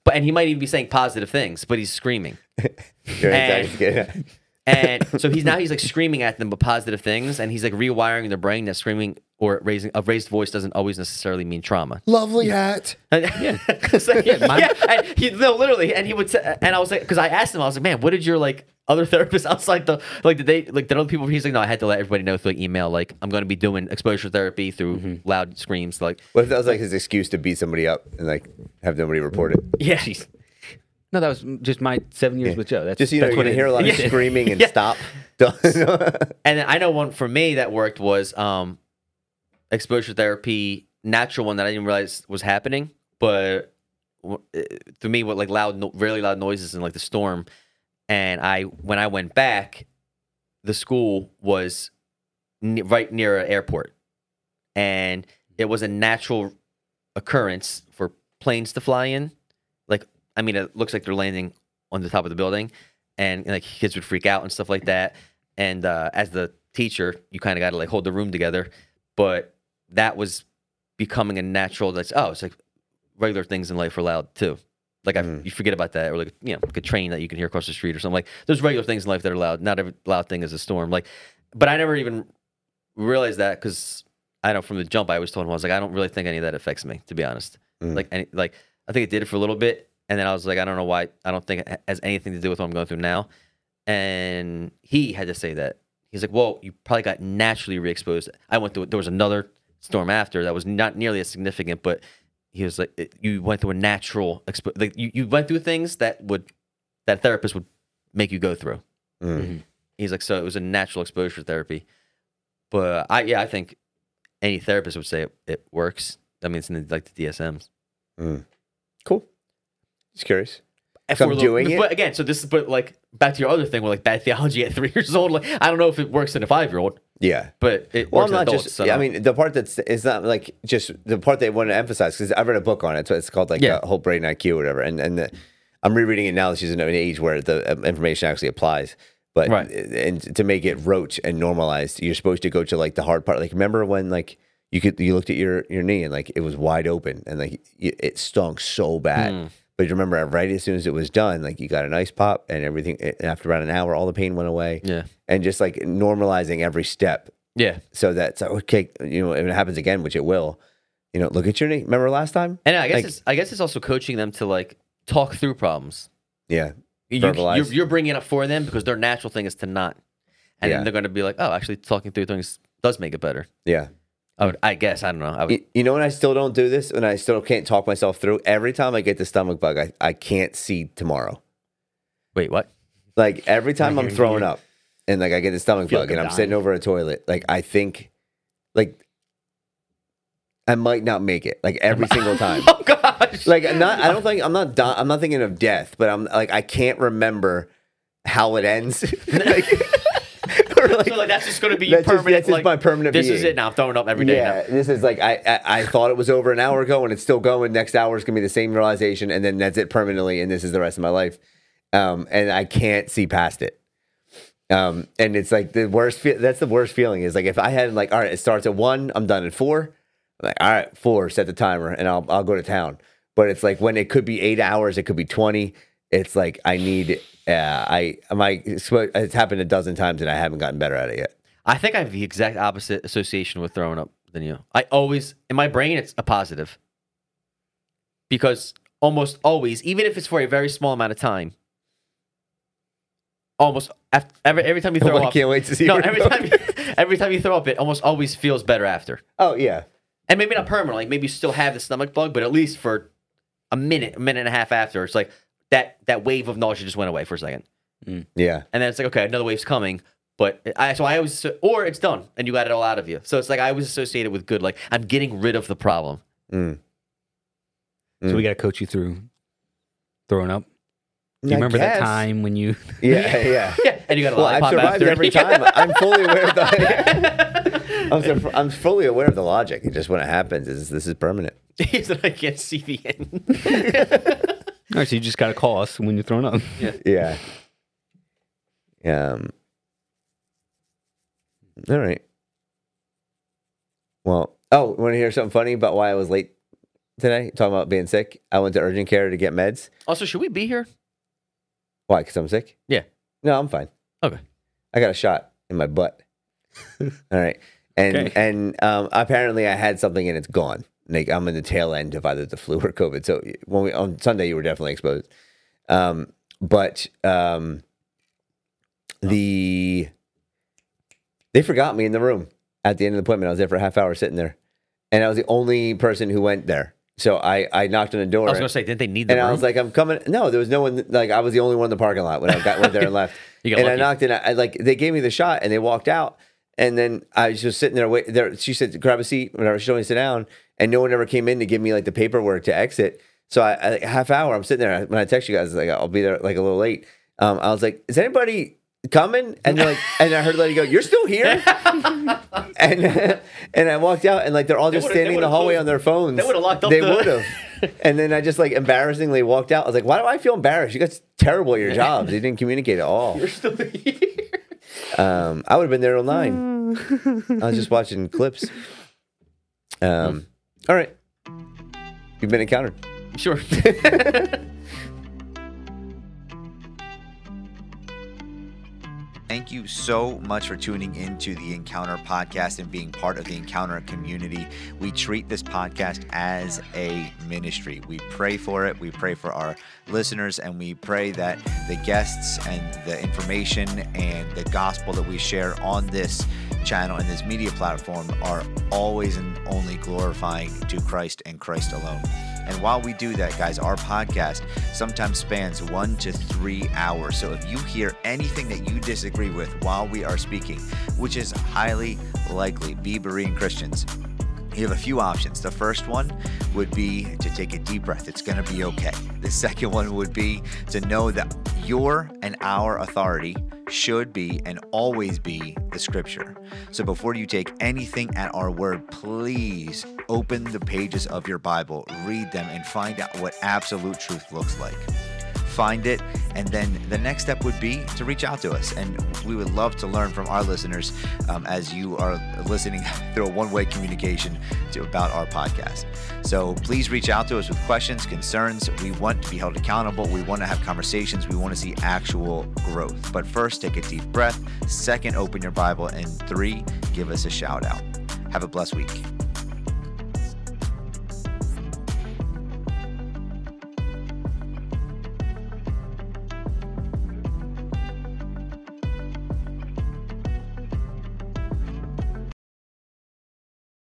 But and he might even be saying positive things, but he's screaming. And- And so he's now he's like screaming at them but positive things, and he's like rewiring their brain that screaming or raising a raised voice doesn't always necessarily mean trauma. Lovely hat. yeah, yeah, and he no, literally, and he would, say, and I was like, because I asked him, I was like, man, what did your like other therapists outside the like did they like did other people? He's like, no, I had to let everybody know through like, email, like I'm going to be doing exposure therapy through mm-hmm. loud screams, like What if that was like his excuse to beat somebody up and like have nobody report it? yeah, No, that was just my seven years with Joe. That's Just you know, that's you're what gonna hear a lot of screaming and stop. And I know one for me that worked was um, exposure therapy, natural one that I didn't realize was happening, but w- uh, to me, what like loud, no- really loud noises and like the storm, and I when I went back, the school was ne- right near an airport, and it was a natural occurrence for planes to fly in. I mean, it looks like they're landing on the top of the building, and like kids would freak out and stuff like that. And uh, as the teacher, you kind of got to like hold the room together. But that was becoming a natural. That's oh, it's like regular things in life are loud too. Like I, Mhm. you forget about that, or like you know, like a train that you can hear across the street or something. Like there's regular things in life that are loud. Not every loud thing is a storm. Like, but I never even realized that because I know from the jump I was told him I was like I don't really think any of that affects me to be honest. Mm. Like any like I think it did it for a little bit, and then I was like I don't know why I don't think it has anything to do with what I'm going through now. And he had to say that he's like, well, you probably got naturally re-exposed. I went through there was another storm after that was not nearly as significant, but he was like it- you went through a natural expo- like you, you went through things that would that a therapist would make you go through. Mm. He's like, so it was a natural exposure therapy. But I, yeah, I think any therapist would say it, it works. I mean, it's in the, like the DSMs. Cool. Just curious. If I'm doing it? But again, so this is, but like back to your other thing, where like bad theology at three years old. Like, I don't know if it works in a five year old, Yeah. but it Well, works I'm not adults. just. so I mean, the part that's it's not like just the part they want to emphasize because I read a book on it. So it's called like Yeah. uh, whole brain IQ or whatever. And and the, I'm rereading it now. that She's in an age where the um, information actually applies. But Right. and to make it rote and normalized, you're supposed to go to like the hard part. Like remember when like you could you looked at your your knee and like it was wide open and like it, stunk so bad. Hmm. But you remember right as soon as it was done, like you got a nice pop and everything. And after about an hour, all the pain went away. yeah, And just like normalizing every step yeah. so that's okay. You know, if it happens again, which it will, you know, look at your knee. Remember last time? And I guess Like- it's I guess it's also coaching them to like talk through problems. Yeah, You, Verbalize. you're, you're bringing it up for them because their natural thing is to not, and Yeah. then they're going to be like, oh, actually, talking through things does make it better. yeah. I would, I guess, I don't know. I would, You, you know, when I still don't do this, and I still can't talk myself through. Every time I get the stomach bug, I, I can't see tomorrow. wait, what? Like every time I'm throwing up, and like I get the stomach bug, and I'm I'm sitting over a toilet, like I think, like I might not make it. Like every single time. Oh gosh! like not i don't think i'm not di- i'm not thinking of death but i'm like i can't remember how it ends like, like, so like that's just going to be that's just, permanent. that's just like, my permanent This is it now. I'm throwing up every day yeah this is like I, I i thought it was over an hour ago and it's still going. Next hour is gonna be the same realization and then that's it permanently and this is the rest of my life. Um and i can't see past it. Um and it's like the worst fe- that's the worst feeling is like if i had like all right it starts at one i'm done at four. I'm like all right four set the timer and i'll i'll go to town. But it's like when it could be eight hours it could be 20 it's like i need uh i my it's happened a dozen times and i haven't gotten better at it yet. I think I have the exact opposite association with throwing up than you. I always in my brain it's a positive because almost always, even if it's for a very small amount of time, almost after, every every time you throw I up. can't wait to see No, every time every time you throw up, it almost always feels better after. oh yeah and maybe not permanently. Maybe you still have the stomach bug, but at least for a minute, a minute and a half after, it's like that that wave of nausea just went away for a second, yeah and then it's like okay, another wave's coming. But I so I always or it's done and you got it all out of you. So it's like I was associated with good. Like I'm getting rid of the problem. Mm. So we got to coach you through throwing up. Do you I remember that time when you? Yeah, yeah. Yeah, and you got a Well, I've survived after. every time. I'm fully aware of the. I'm, sur- I'm fully aware of the logic. It just when it happens, is this is permanent. Is that I can't see the end. All right, so you just got to call us when you're throwing up. Yeah. Um. All right. Well, oh, want to hear something funny about why I was late today? Talking about being sick. I went to urgent care to get meds. also, should we be here? Why? Because I'm sick. Yeah. No, I'm fine. Okay. I got a shot in my butt. All right. And Okay. and um, apparently I had something and it's gone. Like I'm in the tail end of either the flu or COVID. So when we on Sunday you were definitely exposed. Um, but um, the they forgot me in the room at the end of the appointment. I was there for a half hour sitting there, and I was the only person who went there. So I I knocked on the door. I was gonna say, didn't they need the and room? I was like, I'm coming. No, there was no one. Like I was the only one in the parking lot when I got went there and left. You got and I knocked and I, I like they gave me the shot and they walked out. And then I was just sitting there. Wait, there. She said, "Grab a seat." Whatever. She told me to sit down, and no one ever came in to give me like the paperwork to exit. So I, I half hour, I'm sitting there. When I text you guys, like I'll be there like a little late, um, I was like, "Is anybody coming?" And they're like, and I heard the lady go, "You're still here?" and and I walked out, and like they're all just they standing in the hallway closed- on their phones. they would've locked up They the- would have. And then I just like embarrassingly walked out. I was like, "Why do I feel embarrassed? You guys terrible at your jobs. You didn't communicate at all." You're still here. Um, I would have been there till nine. I was just watching clips. Um, all right, you've been encountered. Sure. Thank you so much for tuning into the Encounter podcast and being part of the Encounter community. We treat this podcast as a ministry. We pray for it. We pray for our listeners, and we pray that the guests and the information and the gospel that we share on this channel and this media platform are always and only glorifying to Christ and Christ alone. And while we do that, guys, our podcast sometimes spans one to three hours. So if you hear anything that you disagree with while we are speaking, which is highly likely, be Berean Christians, you have a few options. The first one would be to take a deep breath. It's going to be okay. The second one would be to know that your and our authority should be and always be the scripture. So before you take anything at our word, please open the pages of your Bible, read them, and find out what absolute truth looks like find it. And then the next step would be to reach out to us. And we would love to learn from our listeners um, as you are listening through a one way communication to, about our podcast. So please reach out to us with questions, concerns. We want to be held accountable. We want to have conversations. We want to see actual growth. But first, take a deep breath. Second, open your Bible. And three, give us a shout out. Have a blessed week.